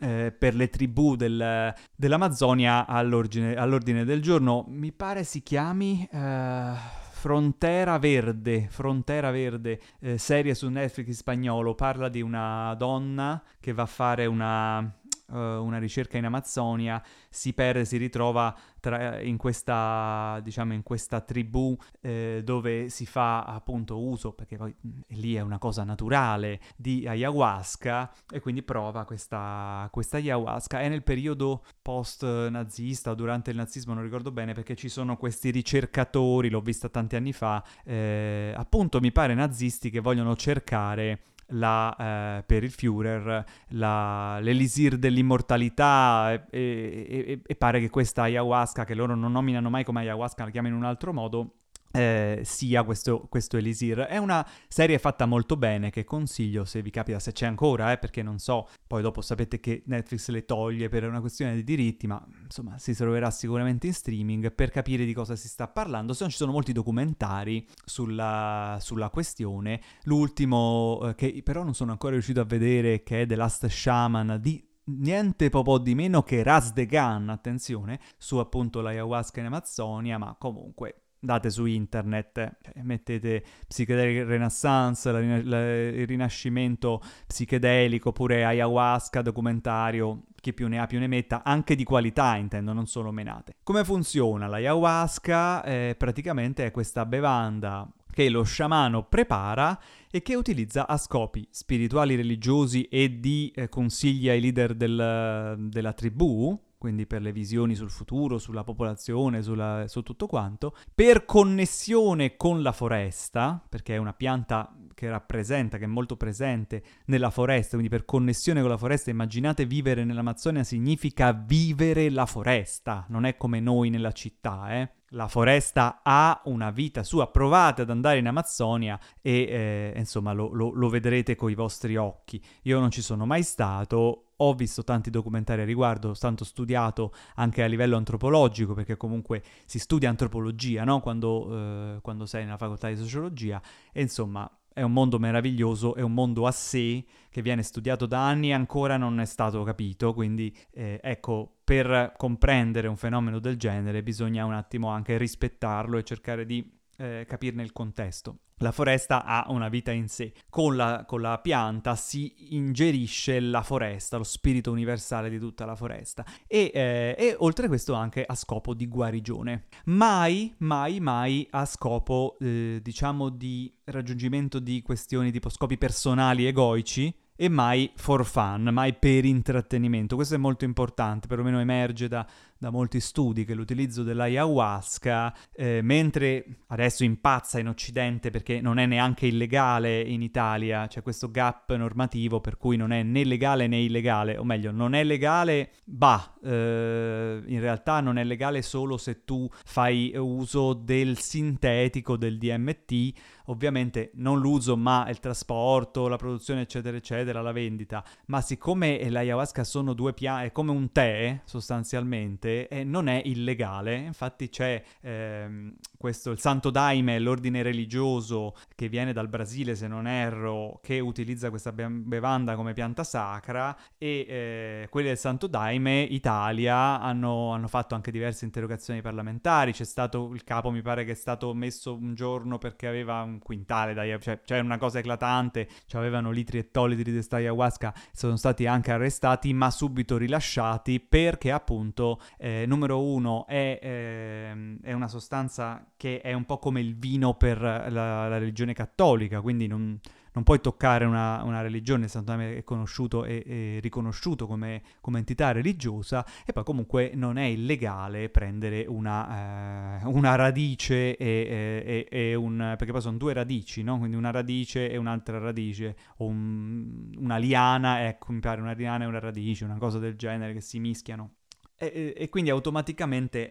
eh, per le tribù del, dell'Amazzonia all'ordine, all'ordine, del giorno. Mi pare si chiami... Eh Frontera Verde, Frontera Verde, eh, serie su Netflix spagnolo, parla di una donna che va a fare una, uh, una ricerca in Amazzonia, si perde, si ritrova tra, in, questa, diciamo, in questa tribù eh, dove si fa appunto uso, perché poi lì è una cosa naturale, di ayahuasca e quindi prova questa, questa ayahuasca. È nel periodo post-nazista, durante il nazismo, non ricordo bene, perché ci sono questi ricercatori, l'ho vista tanti anni fa, eh, appunto mi pare nazisti che vogliono cercare la, eh, per il Führer la, l'elisir dell'immortalità e, e, e, pare che questa ayahuasca, che loro non nominano mai come ayahuasca, la chiamano in un altro modo, eh, sia questo, questo, Elisir. È una serie fatta molto bene che consiglio se vi capita, se c'è ancora, eh, perché non so, poi dopo sapete che Netflix le toglie per una questione di diritti, ma insomma si troverà sicuramente in streaming per capire di cosa si sta parlando, se no ci sono molti documentari sulla, sulla questione. L'ultimo, eh, che però non sono ancora riuscito a vedere, che è The Last Shaman di niente po' di meno che Ras de Gan, attenzione, su appunto l'ayahuasca in Amazzonia, ma comunque andate su internet, cioè, mettete Psychedelic Renaissance, la, la, il rinascimento psichedelico, oppure ayahuasca, documentario, chi più ne ha più ne metta, anche di qualità intendo, non solo menate. Come funziona l'ayahuasca? Eh, praticamente è questa bevanda che lo sciamano prepara e che utilizza a scopi spirituali, religiosi e di eh, consigli ai leader del, della tribù, quindi per le visioni sul futuro, sulla popolazione, sulla, su tutto quanto, per connessione con la foresta, perché è una pianta che rappresenta, che è molto presente nella foresta, quindi per connessione con la foresta, immaginate vivere nell'Amazzonia significa vivere la foresta, non è come noi nella città, eh? La foresta ha una vita sua, provate ad andare in Amazzonia e eh, insomma lo, lo, lo vedrete con i vostri occhi. Io non ci sono mai stato, ho visto tanti documentari a riguardo, tanto studiato anche a livello antropologico, perché comunque si studia antropologia, no? Quando, eh, quando sei nella facoltà di sociologia, e insomma è un mondo meraviglioso, è un mondo a sé che viene studiato da anni e ancora non è stato capito, quindi eh, ecco, per comprendere un fenomeno del genere bisogna un attimo anche rispettarlo e cercare di eh, capirne il contesto. La foresta ha una vita in sé, con la, con la, pianta si ingerisce la foresta, lo spirito universale di tutta la foresta e, eh, e, oltre a questo anche a scopo di guarigione. Mai, mai, mai a scopo, eh, diciamo, di raggiungimento di questioni tipo scopi personali egoici, e mai for fun, mai per intrattenimento. Questo è molto importante, perlomeno emerge da, da molti studi che l'utilizzo dell'ayahuasca, eh, mentre adesso impazza in Occidente perché non è neanche illegale in Italia, c'è questo gap normativo per cui non è né legale né illegale, o meglio, non è legale, bah, eh, in realtà non è legale solo se tu fai uso del sintetico, del DMT, ovviamente non l'uso ma il trasporto, la produzione eccetera eccetera, la vendita, ma siccome l'ayahuasca sono due piante, è come un tè sostanzialmente, ovviamente eh, non è illegale, infatti c'è ehm, questo, il Santo Daime, l'ordine religioso che viene dal Brasile se non erro, che utilizza questa bevanda come pianta sacra e eh, quelli del Santo Daime Italia hanno, hanno, fatto anche diverse interrogazioni parlamentari, c'è stato il capo mi pare che è stato messo un giorno perché aveva un quintale, da, cioè, cioè una cosa eclatante, cioè avevano litri e tolitri di questa ayahuasca, sono stati anche arrestati ma subito rilasciati perché appunto eh, numero uno è, eh, è, una sostanza che è un po' come il vino per la, la religione cattolica, quindi non, non puoi toccare una, una religione, Santo Daime è conosciuto e, e riconosciuto come, come, entità religiosa, e poi comunque non è illegale prendere una, eh, una radice e, e, e, un... perché poi sono due radici, no? Quindi una radice e un'altra radice, o un, una liana, ecco, mi pare una liana e una radice, una cosa del genere che si mischiano. E, e, quindi automaticamente,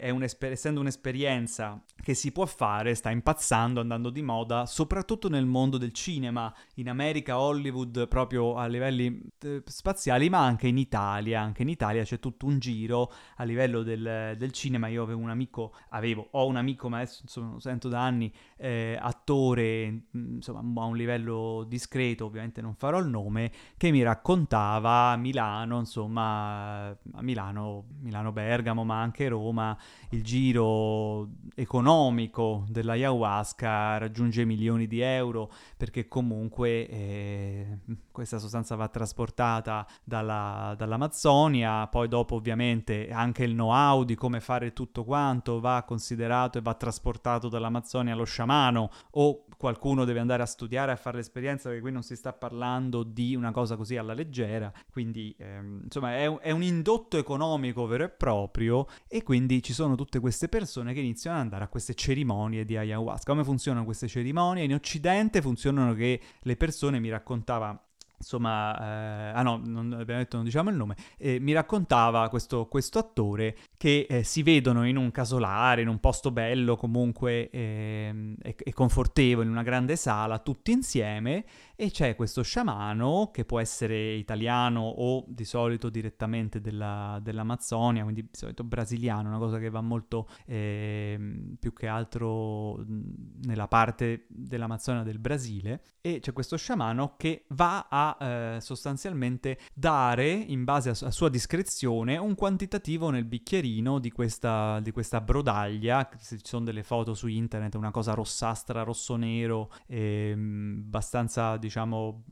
essendo un'esperienza che si può fare, sta impazzando, andando di moda, soprattutto nel mondo del cinema, in America, Hollywood, proprio a livelli eh, spaziali, ma anche in Italia. Anche in Italia c'è tutto un giro a livello del, del cinema. Io avevo un amico, avevo, ho un amico, ma adesso insomma, lo sento da anni, eh, attore, insomma, a un livello discreto, ovviamente non farò il nome, che mi raccontava a Milano, insomma, a Milano, Milano Milano-Bergamo, ma anche Roma, il giro economico dell'ayahuasca raggiunge milioni di euro perché comunque eh, questa sostanza va trasportata dalla, dall'Amazzonia, poi dopo ovviamente anche il know-how di come fare tutto quanto va considerato e va trasportato dall'Amazzonia allo sciamano o qualcuno deve andare a studiare a fare l'esperienza perché qui non si sta parlando di una cosa così alla leggera, quindi ehm, insomma è un, è un indotto economico vero e proprio e quindi ci sono tutte queste persone che iniziano ad andare a queste cerimonie di ayahuasca. Come funzionano queste cerimonie? In Occidente funzionano che le persone, mi raccontava insomma, eh, ah no, non abbiamo detto, non diciamo il nome, eh, mi raccontava questo, questo attore che eh, si vedono in un casolare, in un posto bello comunque ehm, e, e, confortevole, in una grande sala, tutti insieme e c'è questo sciamano che può essere italiano o di solito direttamente della, dell'Amazzonia, quindi di solito brasiliano, una cosa che va molto ehm, più che altro nella parte dell'Amazzonia del Brasile e c'è questo sciamano che va a eh, sostanzialmente dare, in base a, a, sua discrezione, un quantitativo nel bicchierino di questa, di questa brodaglia. Ci sono delle foto su internet, una cosa rossastra, rosso-nero, ehm, abbastanza, diciamo,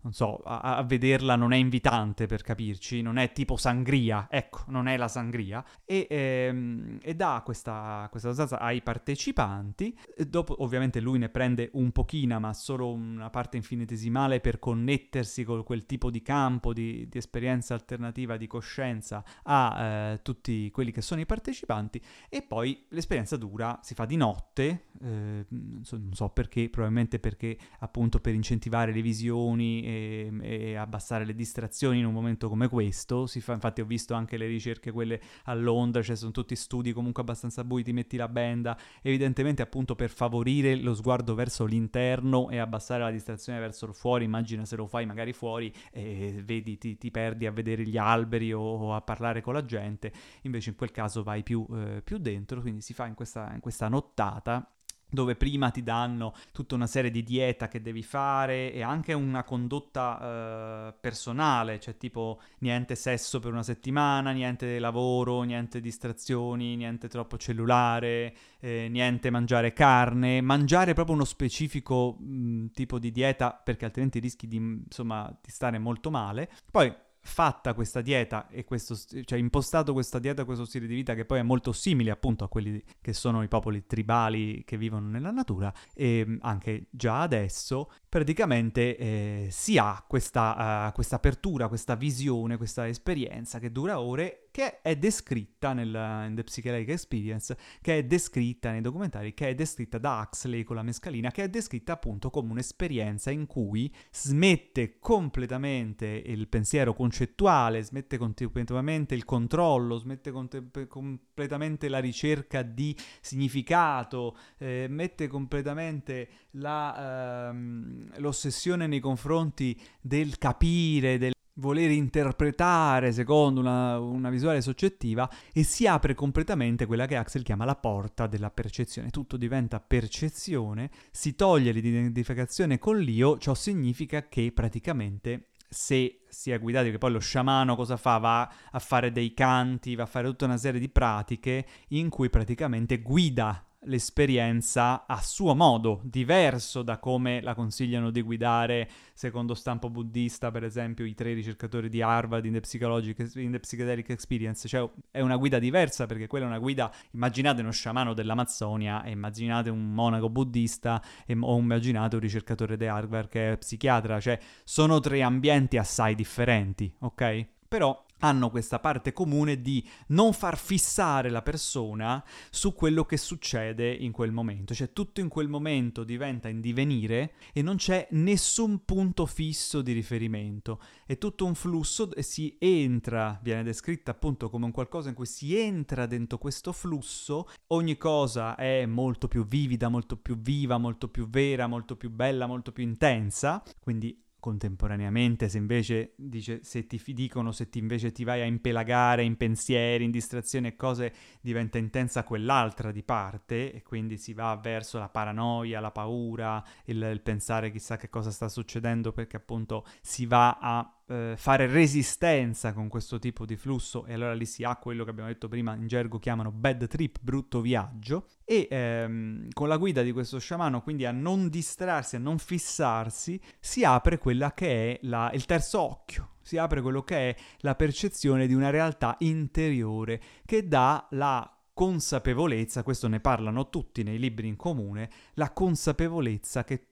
non so, a, a, vederla non è invitante per capirci, non è tipo sangria, ecco, non è la sangria, e, ehm, e dà questa, questa sostanza ai partecipanti. Dopo, ovviamente, lui ne prende un pochino, ma solo una parte infinitesimale per connettere mettersi con quel tipo di campo di, di esperienza alternativa di coscienza a eh, tutti quelli che sono i partecipanti e poi l'esperienza dura, si fa di notte, eh, non, so, perché, probabilmente perché appunto per incentivare le visioni e, e, abbassare le distrazioni in un momento come questo, si fa, infatti ho visto anche le ricerche quelle a Londra, cioè sono tutti studi comunque abbastanza bui, ti metti la benda, evidentemente appunto per favorire lo sguardo verso l'interno e abbassare la distrazione verso il fuori, immagina se lo fai magari fuori e vedi, ti, ti perdi a vedere gli alberi o, o, a parlare con la gente, invece in quel caso vai più, eh, più dentro, quindi si fa in questa, in questa nottata dove prima ti danno tutta una serie di dieta che devi fare e anche una condotta eh, personale, cioè tipo niente sesso per una settimana, niente lavoro, niente distrazioni, niente troppo cellulare, eh, niente mangiare carne, mangiare proprio uno specifico mh, tipo di dieta perché altrimenti rischi di, insomma, di stare molto male. Poi fatta questa dieta e questo, cioè impostato questa dieta questo stile di vita che poi è molto simile appunto a quelli che sono i popoli tribali che vivono nella natura e mm, anche già adesso praticamente eh, si ha questa, uh, apertura, questa visione, questa esperienza che dura ore che è descritta nel, in The Psychedelic Experience, che è descritta nei documentari, che è descritta da Huxley con la mescalina, che è descritta appunto come un'esperienza in cui smette completamente il pensiero concettuale, smette completamente il controllo, smette cont- completamente la ricerca di significato, eh, mette completamente la, ehm, l'ossessione nei confronti del capire, del voler interpretare secondo una, una, visuale soggettiva e si apre completamente quella che Axel chiama la porta della percezione. Tutto diventa percezione, si toglie l'identificazione con l'io, ciò significa che praticamente se si è guidati, che poi lo sciamano cosa fa? Va a fare dei canti, va a fare tutta una serie di pratiche in cui praticamente guida l'esperienza a suo modo, diverso da come la consigliano di guidare secondo stampo buddista, per esempio i tre ricercatori di Harvard in The, in the Psychedelic Experience, cioè è una guida diversa perché quella è una guida, immaginate uno sciamano dell'Amazzonia e immaginate un monaco buddista e, o immaginate un ricercatore di Harvard che è psichiatra, cioè sono tre ambienti assai differenti, ok? Però hanno questa parte comune di non far fissare la persona su quello che succede in quel momento, cioè tutto in quel momento diventa in divenire e non c'è nessun punto fisso di riferimento, è tutto un flusso e si entra, viene descritta appunto come un qualcosa in cui si entra dentro questo flusso, ogni cosa è molto più vivida, molto più viva, molto più vera, molto più bella, molto più intensa, quindi contemporaneamente, se invece dice, se ti dicono, se ti invece ti vai a impelagare in pensieri, in distrazioni e cose, diventa intensa quell'altra di parte e quindi si va verso la paranoia, la paura, il, il pensare chissà che cosa sta succedendo perché appunto si va a eh, fare resistenza con questo tipo di flusso. E allora lì si ha quello che abbiamo detto prima in gergo chiamano bad trip, brutto viaggio. E ehm, con la guida di questo sciamano quindi a non distrarsi, a non fissarsi, si apre quella che è la, il terzo occhio, si apre quello che è la percezione di una realtà interiore che dà la consapevolezza, questo ne parlano tutti nei libri in comune, la consapevolezza che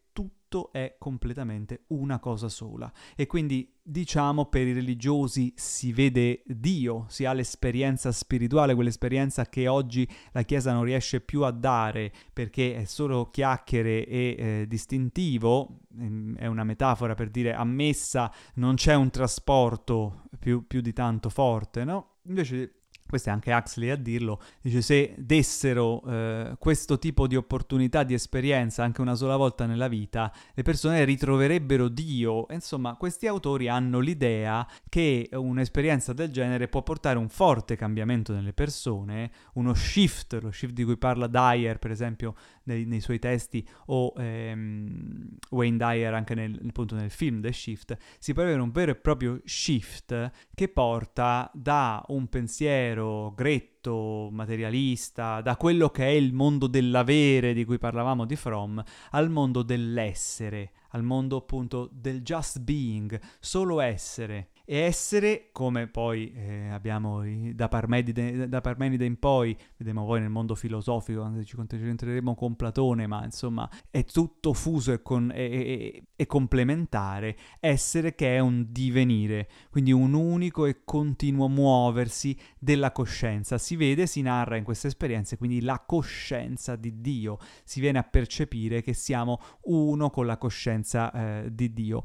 tutto è completamente una cosa sola. E quindi diciamo per i religiosi si vede Dio, si ha l'esperienza spirituale, quell'esperienza che oggi la Chiesa non riesce più a dare perché è solo chiacchiere e eh, distintivo, ehm, è una metafora per dire ammessa, non c'è un trasporto più, più di tanto forte, no? Invece questo è anche Huxley a dirlo, dice se dessero eh, questo tipo di opportunità, di esperienza anche una sola volta nella vita, le persone ritroverebbero Dio. Insomma, questi autori hanno l'idea che un'esperienza del genere può portare un forte cambiamento nelle persone, uno shift, lo shift di cui parla Dyer per esempio nei, nei suoi testi o ehm, Wayne Dyer anche nel, appunto nel film The Shift, si può avere un vero e proprio shift che porta da un pensiero pensiero gretto, materialista, da quello che è il mondo dell'avere di cui parlavamo di Fromm, al mondo dell'essere, al mondo appunto del just being, solo essere e essere, come poi eh, abbiamo da Parmenide, da Parmenide, in poi, vedremo poi nel mondo filosofico, anche ci concentreremo con Platone, ma insomma è tutto fuso e, con, e, e complementare, essere che è un divenire, quindi un unico e continuo muoversi della coscienza. Si vede, si narra in queste esperienze, quindi la coscienza di Dio, si viene a percepire che siamo uno con la coscienza eh, di Dio.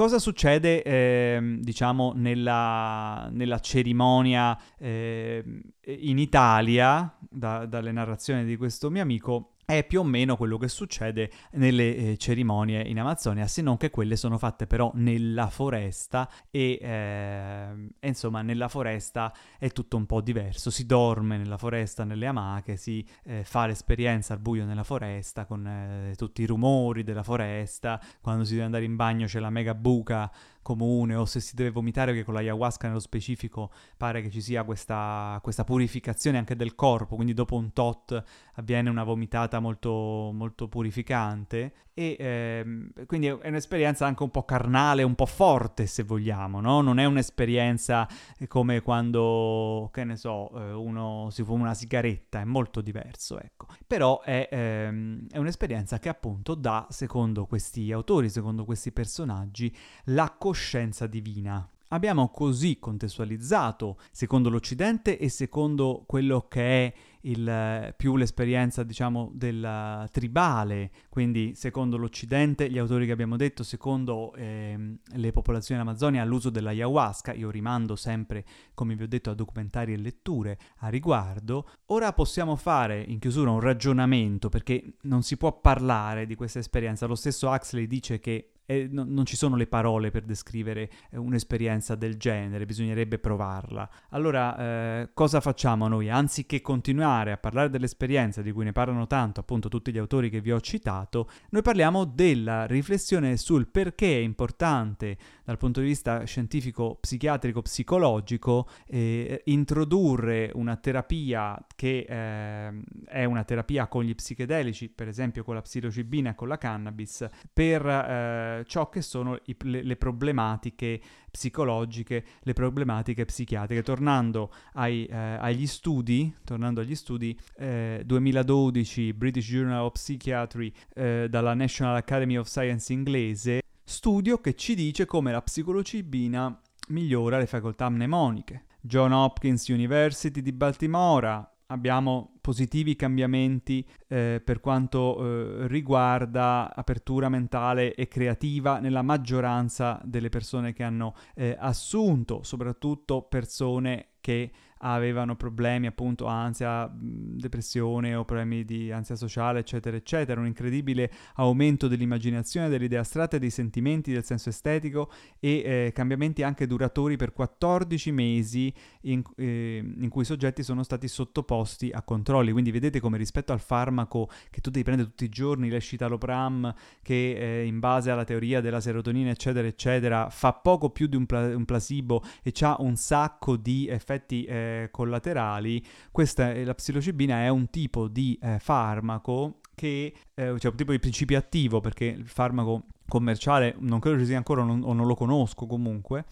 Cosa succede, eh, diciamo, nella, nella cerimonia eh, in Italia, da, dalle narrazioni di questo mio amico? È più o meno quello che succede nelle eh, cerimonie in Amazzonia, se non che quelle sono fatte però nella foresta e, eh, insomma nella foresta è tutto un po' diverso, si dorme nella foresta, nelle amache, si eh, fa l'esperienza al buio nella foresta con eh, tutti i rumori della foresta, quando si deve andare in bagno c'è la mega buca comune o se si deve vomitare, che con l'ayahuasca nello specifico pare che ci sia questa, questa purificazione anche del corpo, quindi dopo un tot avviene una vomitata molto, molto purificante e ehm, quindi è un'esperienza anche un po' carnale, un po' forte se vogliamo, no? Non è un'esperienza come quando, che ne so, eh, uno si fuma una sigaretta, è molto diverso, ecco. Però è, ehm, è un'esperienza che appunto dà, secondo questi autori, secondo questi personaggi, la coscienza divina. Abbiamo così contestualizzato, secondo l'Occidente e secondo quello che è il, più l'esperienza, diciamo, del tribale, quindi secondo l'Occidente, gli autori che abbiamo detto, secondo eh, le popolazioni dell'Amazzonia, all'uso dell'ayahuasca, io rimando sempre, come vi ho detto, a documentari e letture a riguardo. Ora possiamo fare in chiusura un ragionamento, perché non si può parlare di questa esperienza. Lo stesso Huxley dice che e no, non ci sono le parole per descrivere eh, un'esperienza del genere, bisognerebbe provarla. Allora, eh, cosa facciamo noi? Anziché continuare a parlare dell'esperienza di cui ne parlano tanto appunto tutti gli autori che vi ho citato, noi parliamo della riflessione sul perché è importante dal punto di vista scientifico, psichiatrico, psicologico, eh, introdurre una terapia che eh, è una terapia con gli psichedelici, per esempio con la psilocibina e con la cannabis, per eh, ciò che sono i, le, le problematiche psicologiche, le problematiche psichiatriche. Tornando ai, eh, agli studi, tornando agli studi eh, 2012 British Journal of Psychiatry eh, dalla National Academy of Science inglese, studio che ci dice come la psicolocibina migliora le facoltà mnemoniche. John Hopkins University di Baltimora abbiamo positivi cambiamenti eh, per quanto eh, riguarda apertura mentale e creativa nella maggioranza delle persone che hanno eh, assunto, soprattutto persone che avevano problemi appunto ansia, depressione o problemi di ansia sociale, eccetera, eccetera. Un incredibile aumento dell'immaginazione, delle idee astratte, dei sentimenti, del senso estetico e eh, cambiamenti anche duratori per 14 mesi in, eh, in, cui i soggetti sono stati sottoposti a controlli. Quindi vedete come rispetto al farmaco che tu devi prendere tutti i giorni, l'escitalopram, che eh, in base alla teoria della serotonina, eccetera, eccetera, fa poco più di un, pla- un placebo e ha un sacco di effetti eh, collaterali, questa, la psilocibina è un tipo di eh, farmaco che, eh, cioè un tipo di principio attivo, perché il farmaco commerciale non credo ci sia ancora non, o non lo conosco comunque,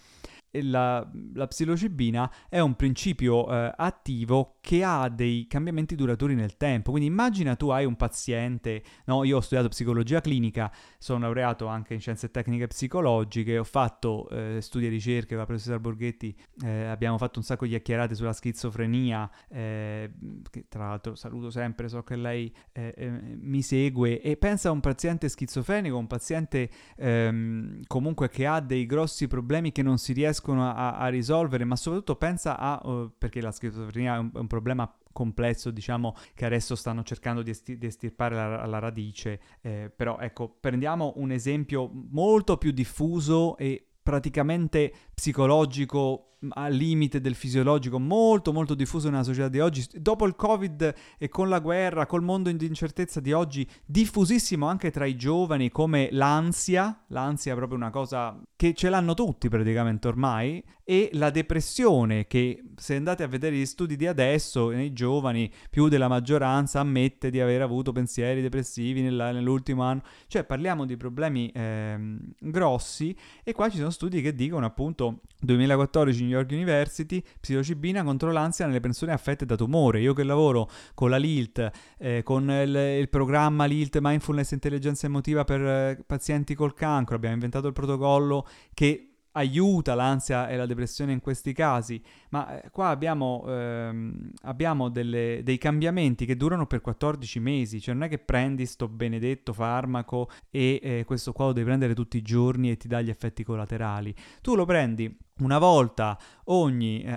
la, la psilocibina è un principio eh, attivo che ha dei cambiamenti duraturi nel tempo. Quindi immagina tu hai un paziente, no? io ho studiato psicologia clinica, sono laureato anche in scienze tecniche psicologiche, ho fatto eh, studi e ricerche con la professoressa Borghetti, eh, abbiamo fatto un sacco di chiacchierate sulla schizofrenia, eh, che tra l'altro saluto sempre, so che lei eh, eh, mi segue, e pensa a un paziente schizofrenico, un paziente ehm, comunque che ha dei grossi problemi che non si riescono riescono a, a risolvere, ma soprattutto pensa a, uh, perché la schizofrenia è un, un problema complesso, diciamo, che adesso stanno cercando di, esti- di estirpare alla, alla radice. Eh, però ecco, prendiamo un esempio molto più diffuso e praticamente psicologico al limite del fisiologico molto molto diffuso nella società di oggi. Dopo il covid e con la guerra col mondo di incertezza di oggi diffusissimo anche tra i giovani come l'ansia l'ansia è proprio una cosa che ce l'hanno tutti praticamente ormai e la depressione che se andate a vedere gli studi di adesso nei giovani più della maggioranza ammette di aver avuto pensieri depressivi nella, nell'ultimo anno. Cioè parliamo di problemi eh, grossi e qua ci sono studi che dicono appunto 2014 New York University, psilocibina contro l'ansia nelle persone affette da tumore. Io che lavoro con la LILT, eh, con il, il, programma LILT Mindfulness Intelligenza Emotiva per eh, pazienti col cancro, abbiamo inventato il protocollo che aiuta l'ansia e la depressione in questi casi, ma eh, qua abbiamo, ehm, abbiamo delle, dei cambiamenti che durano per 14 mesi, cioè non è che prendi sto benedetto farmaco e eh, questo qua lo devi prendere tutti i giorni e ti dà gli effetti collaterali. Tu lo prendi una volta ogni eh,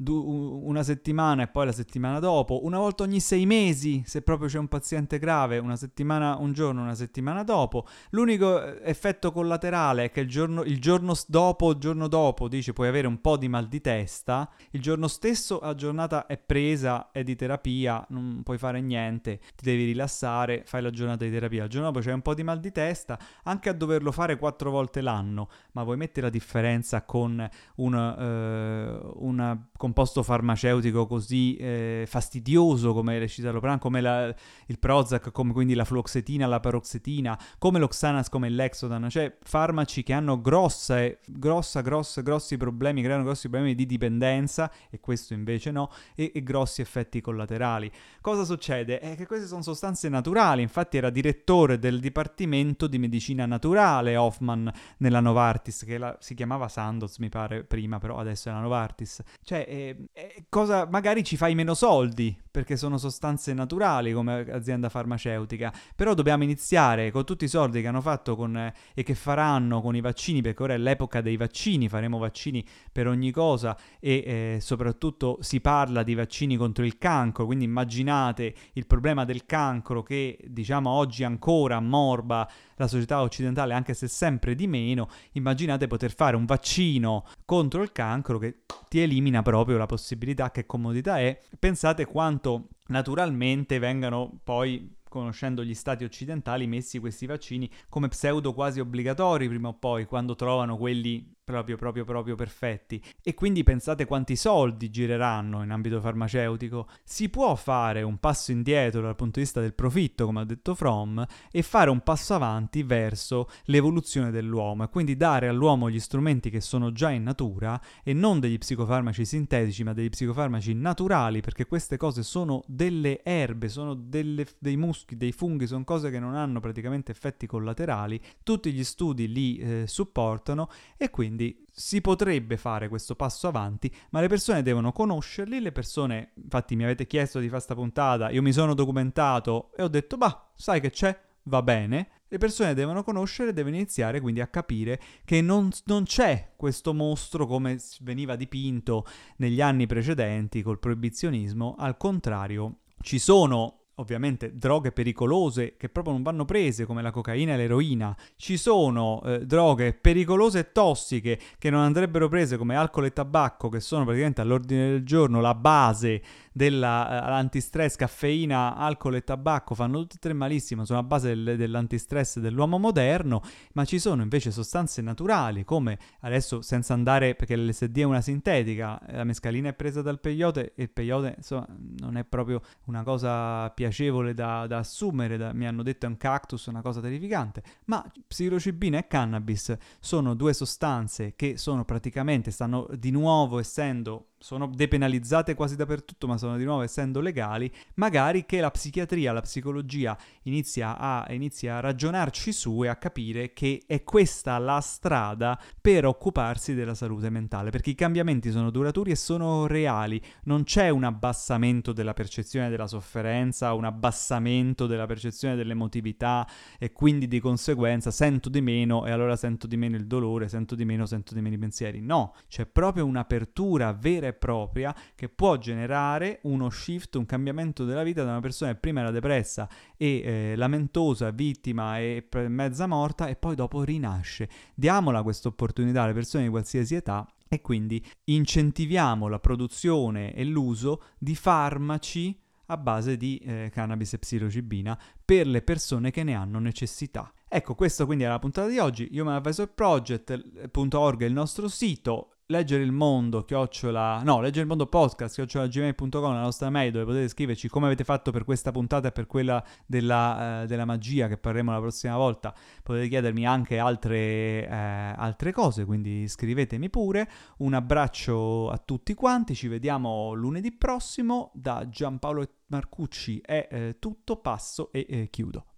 anno una settimana e poi la settimana dopo, una volta ogni sei mesi, se proprio c'è un paziente grave, una settimana, un giorno, una settimana dopo. L'unico eh, effetto collaterale è che il giorno, il giorno dopo, il giorno dopo, dice, puoi avere un po' di mal di testa, il giorno stesso la giornata è presa, è di terapia, non puoi fare niente, ti devi rilassare, fai la giornata di terapia. Il giorno dopo c'è un po' di mal di testa, anche a doverlo fare quattro volte l'anno, ma vuoi mettere la differenza con una, uh, una composto farmaceutico così eh, fastidioso come l'escitalopram, come la, il Prozac, come quindi la fluoxetina, la paroxetina, come l'Oxanas, come l'Exodan, cioè farmaci che hanno grossa, grossa, grossa, grossi problemi, creano grossi problemi di dipendenza, e questo invece no, e, e grossi effetti collaterali. Cosa succede? È che queste sono sostanze naturali, infatti era direttore del Dipartimento di Medicina Naturale Hoffman nella Novartis, che la, si chiamava Sandoz mi pare prima, però adesso è la Novartis. Cioè eh, cosa magari ci fai meno soldi perché sono sostanze naturali come azienda farmaceutica, però dobbiamo iniziare con tutti i soldi che hanno fatto con, eh, e che faranno con i vaccini, perché ora è l'epoca dei vaccini, faremo vaccini per ogni cosa e eh, soprattutto si parla di vaccini contro il cancro, quindi immaginate il problema del cancro che diciamo oggi ancora morba la società occidentale, anche se sempre di meno, immaginate poter fare un vaccino contro il cancro che ti elimina proprio la possibilità, che comodità è. Pensate quanto naturalmente vengano poi conoscendo gli stati occidentali, messi questi vaccini come pseudo quasi obbligatori prima o poi, quando trovano quelli proprio, proprio, proprio perfetti. E quindi pensate quanti soldi gireranno in ambito farmaceutico. Si può fare un passo indietro dal punto di vista del profitto, come ha detto Fromm, e fare un passo avanti verso l'evoluzione dell'uomo e quindi dare all'uomo gli strumenti che sono già in natura e non degli psicofarmaci sintetici, ma degli psicofarmaci naturali, perché queste cose sono delle erbe, sono delle, dei muschi, dei funghi, sono cose che non hanno praticamente effetti collaterali. Tutti gli studi li eh, supportano e quindi quindi si potrebbe fare questo passo avanti, ma le persone devono conoscerli, le persone, infatti mi avete chiesto di fare questa puntata, io mi sono documentato e ho detto, bah, sai che c'è? Va bene. Le persone devono conoscere, devono iniziare quindi a capire che non, non c'è questo mostro come veniva dipinto negli anni precedenti col proibizionismo, al contrario, ci sono ovviamente droghe pericolose che proprio non vanno prese come la cocaina e l'eroina, ci sono eh, droghe pericolose e tossiche che non andrebbero prese come alcol e tabacco che sono praticamente all'ordine del giorno la base dell'antistress, caffeina, alcol e tabacco. Fanno tutte e tre malissimo, sono a base del, dell'antistress dell'uomo moderno, ma ci sono invece sostanze naturali come adesso senza andare perché l'LSD è una sintetica, la mescalina è presa dal peyote e il peyote insomma non è proprio una cosa piacevole da, da assumere, da, mi hanno detto è un cactus, una cosa terrificante, ma psilocibina e cannabis sono due sostanze che sono praticamente, stanno di nuovo essendo sono depenalizzate quasi dappertutto, ma sono di nuovo essendo legali, magari che la psichiatria, la psicologia inizia a, inizia a ragionarci su e a capire che è questa la strada per occuparsi della salute mentale, perché i cambiamenti sono duraturi e sono reali, non c'è un abbassamento della percezione della sofferenza, un abbassamento della percezione dell'emotività e quindi di conseguenza sento di meno e allora sento di meno il dolore, sento di meno, sento di meno i pensieri. No, c'è proprio un'apertura vera e propria che può generare uno shift, un cambiamento della vita da una persona che prima era depressa e eh, lamentosa, vittima e mezza morta e poi dopo rinasce. Diamola questa opportunità alle persone di qualsiasi età e quindi incentiviamo la produzione e l'uso di farmaci a base di eh, cannabis e psilocibina per le persone che ne hanno necessità. Ecco, questo quindi è la puntata di oggi. Human Advisor Project.org è il nostro sito leggere il mondo, chiocciola, no, leggere il mondo podcast, chiocciola gmail.com, la nostra mail dove potete scriverci come avete fatto per questa puntata e per quella della, eh, della magia che parleremo la prossima volta. Potete chiedermi anche altre, eh, altre cose, quindi scrivetemi pure. Un abbraccio a tutti quanti, ci vediamo lunedì prossimo. Da Giampaolo Marcucci è eh, tutto, passo e eh, chiudo.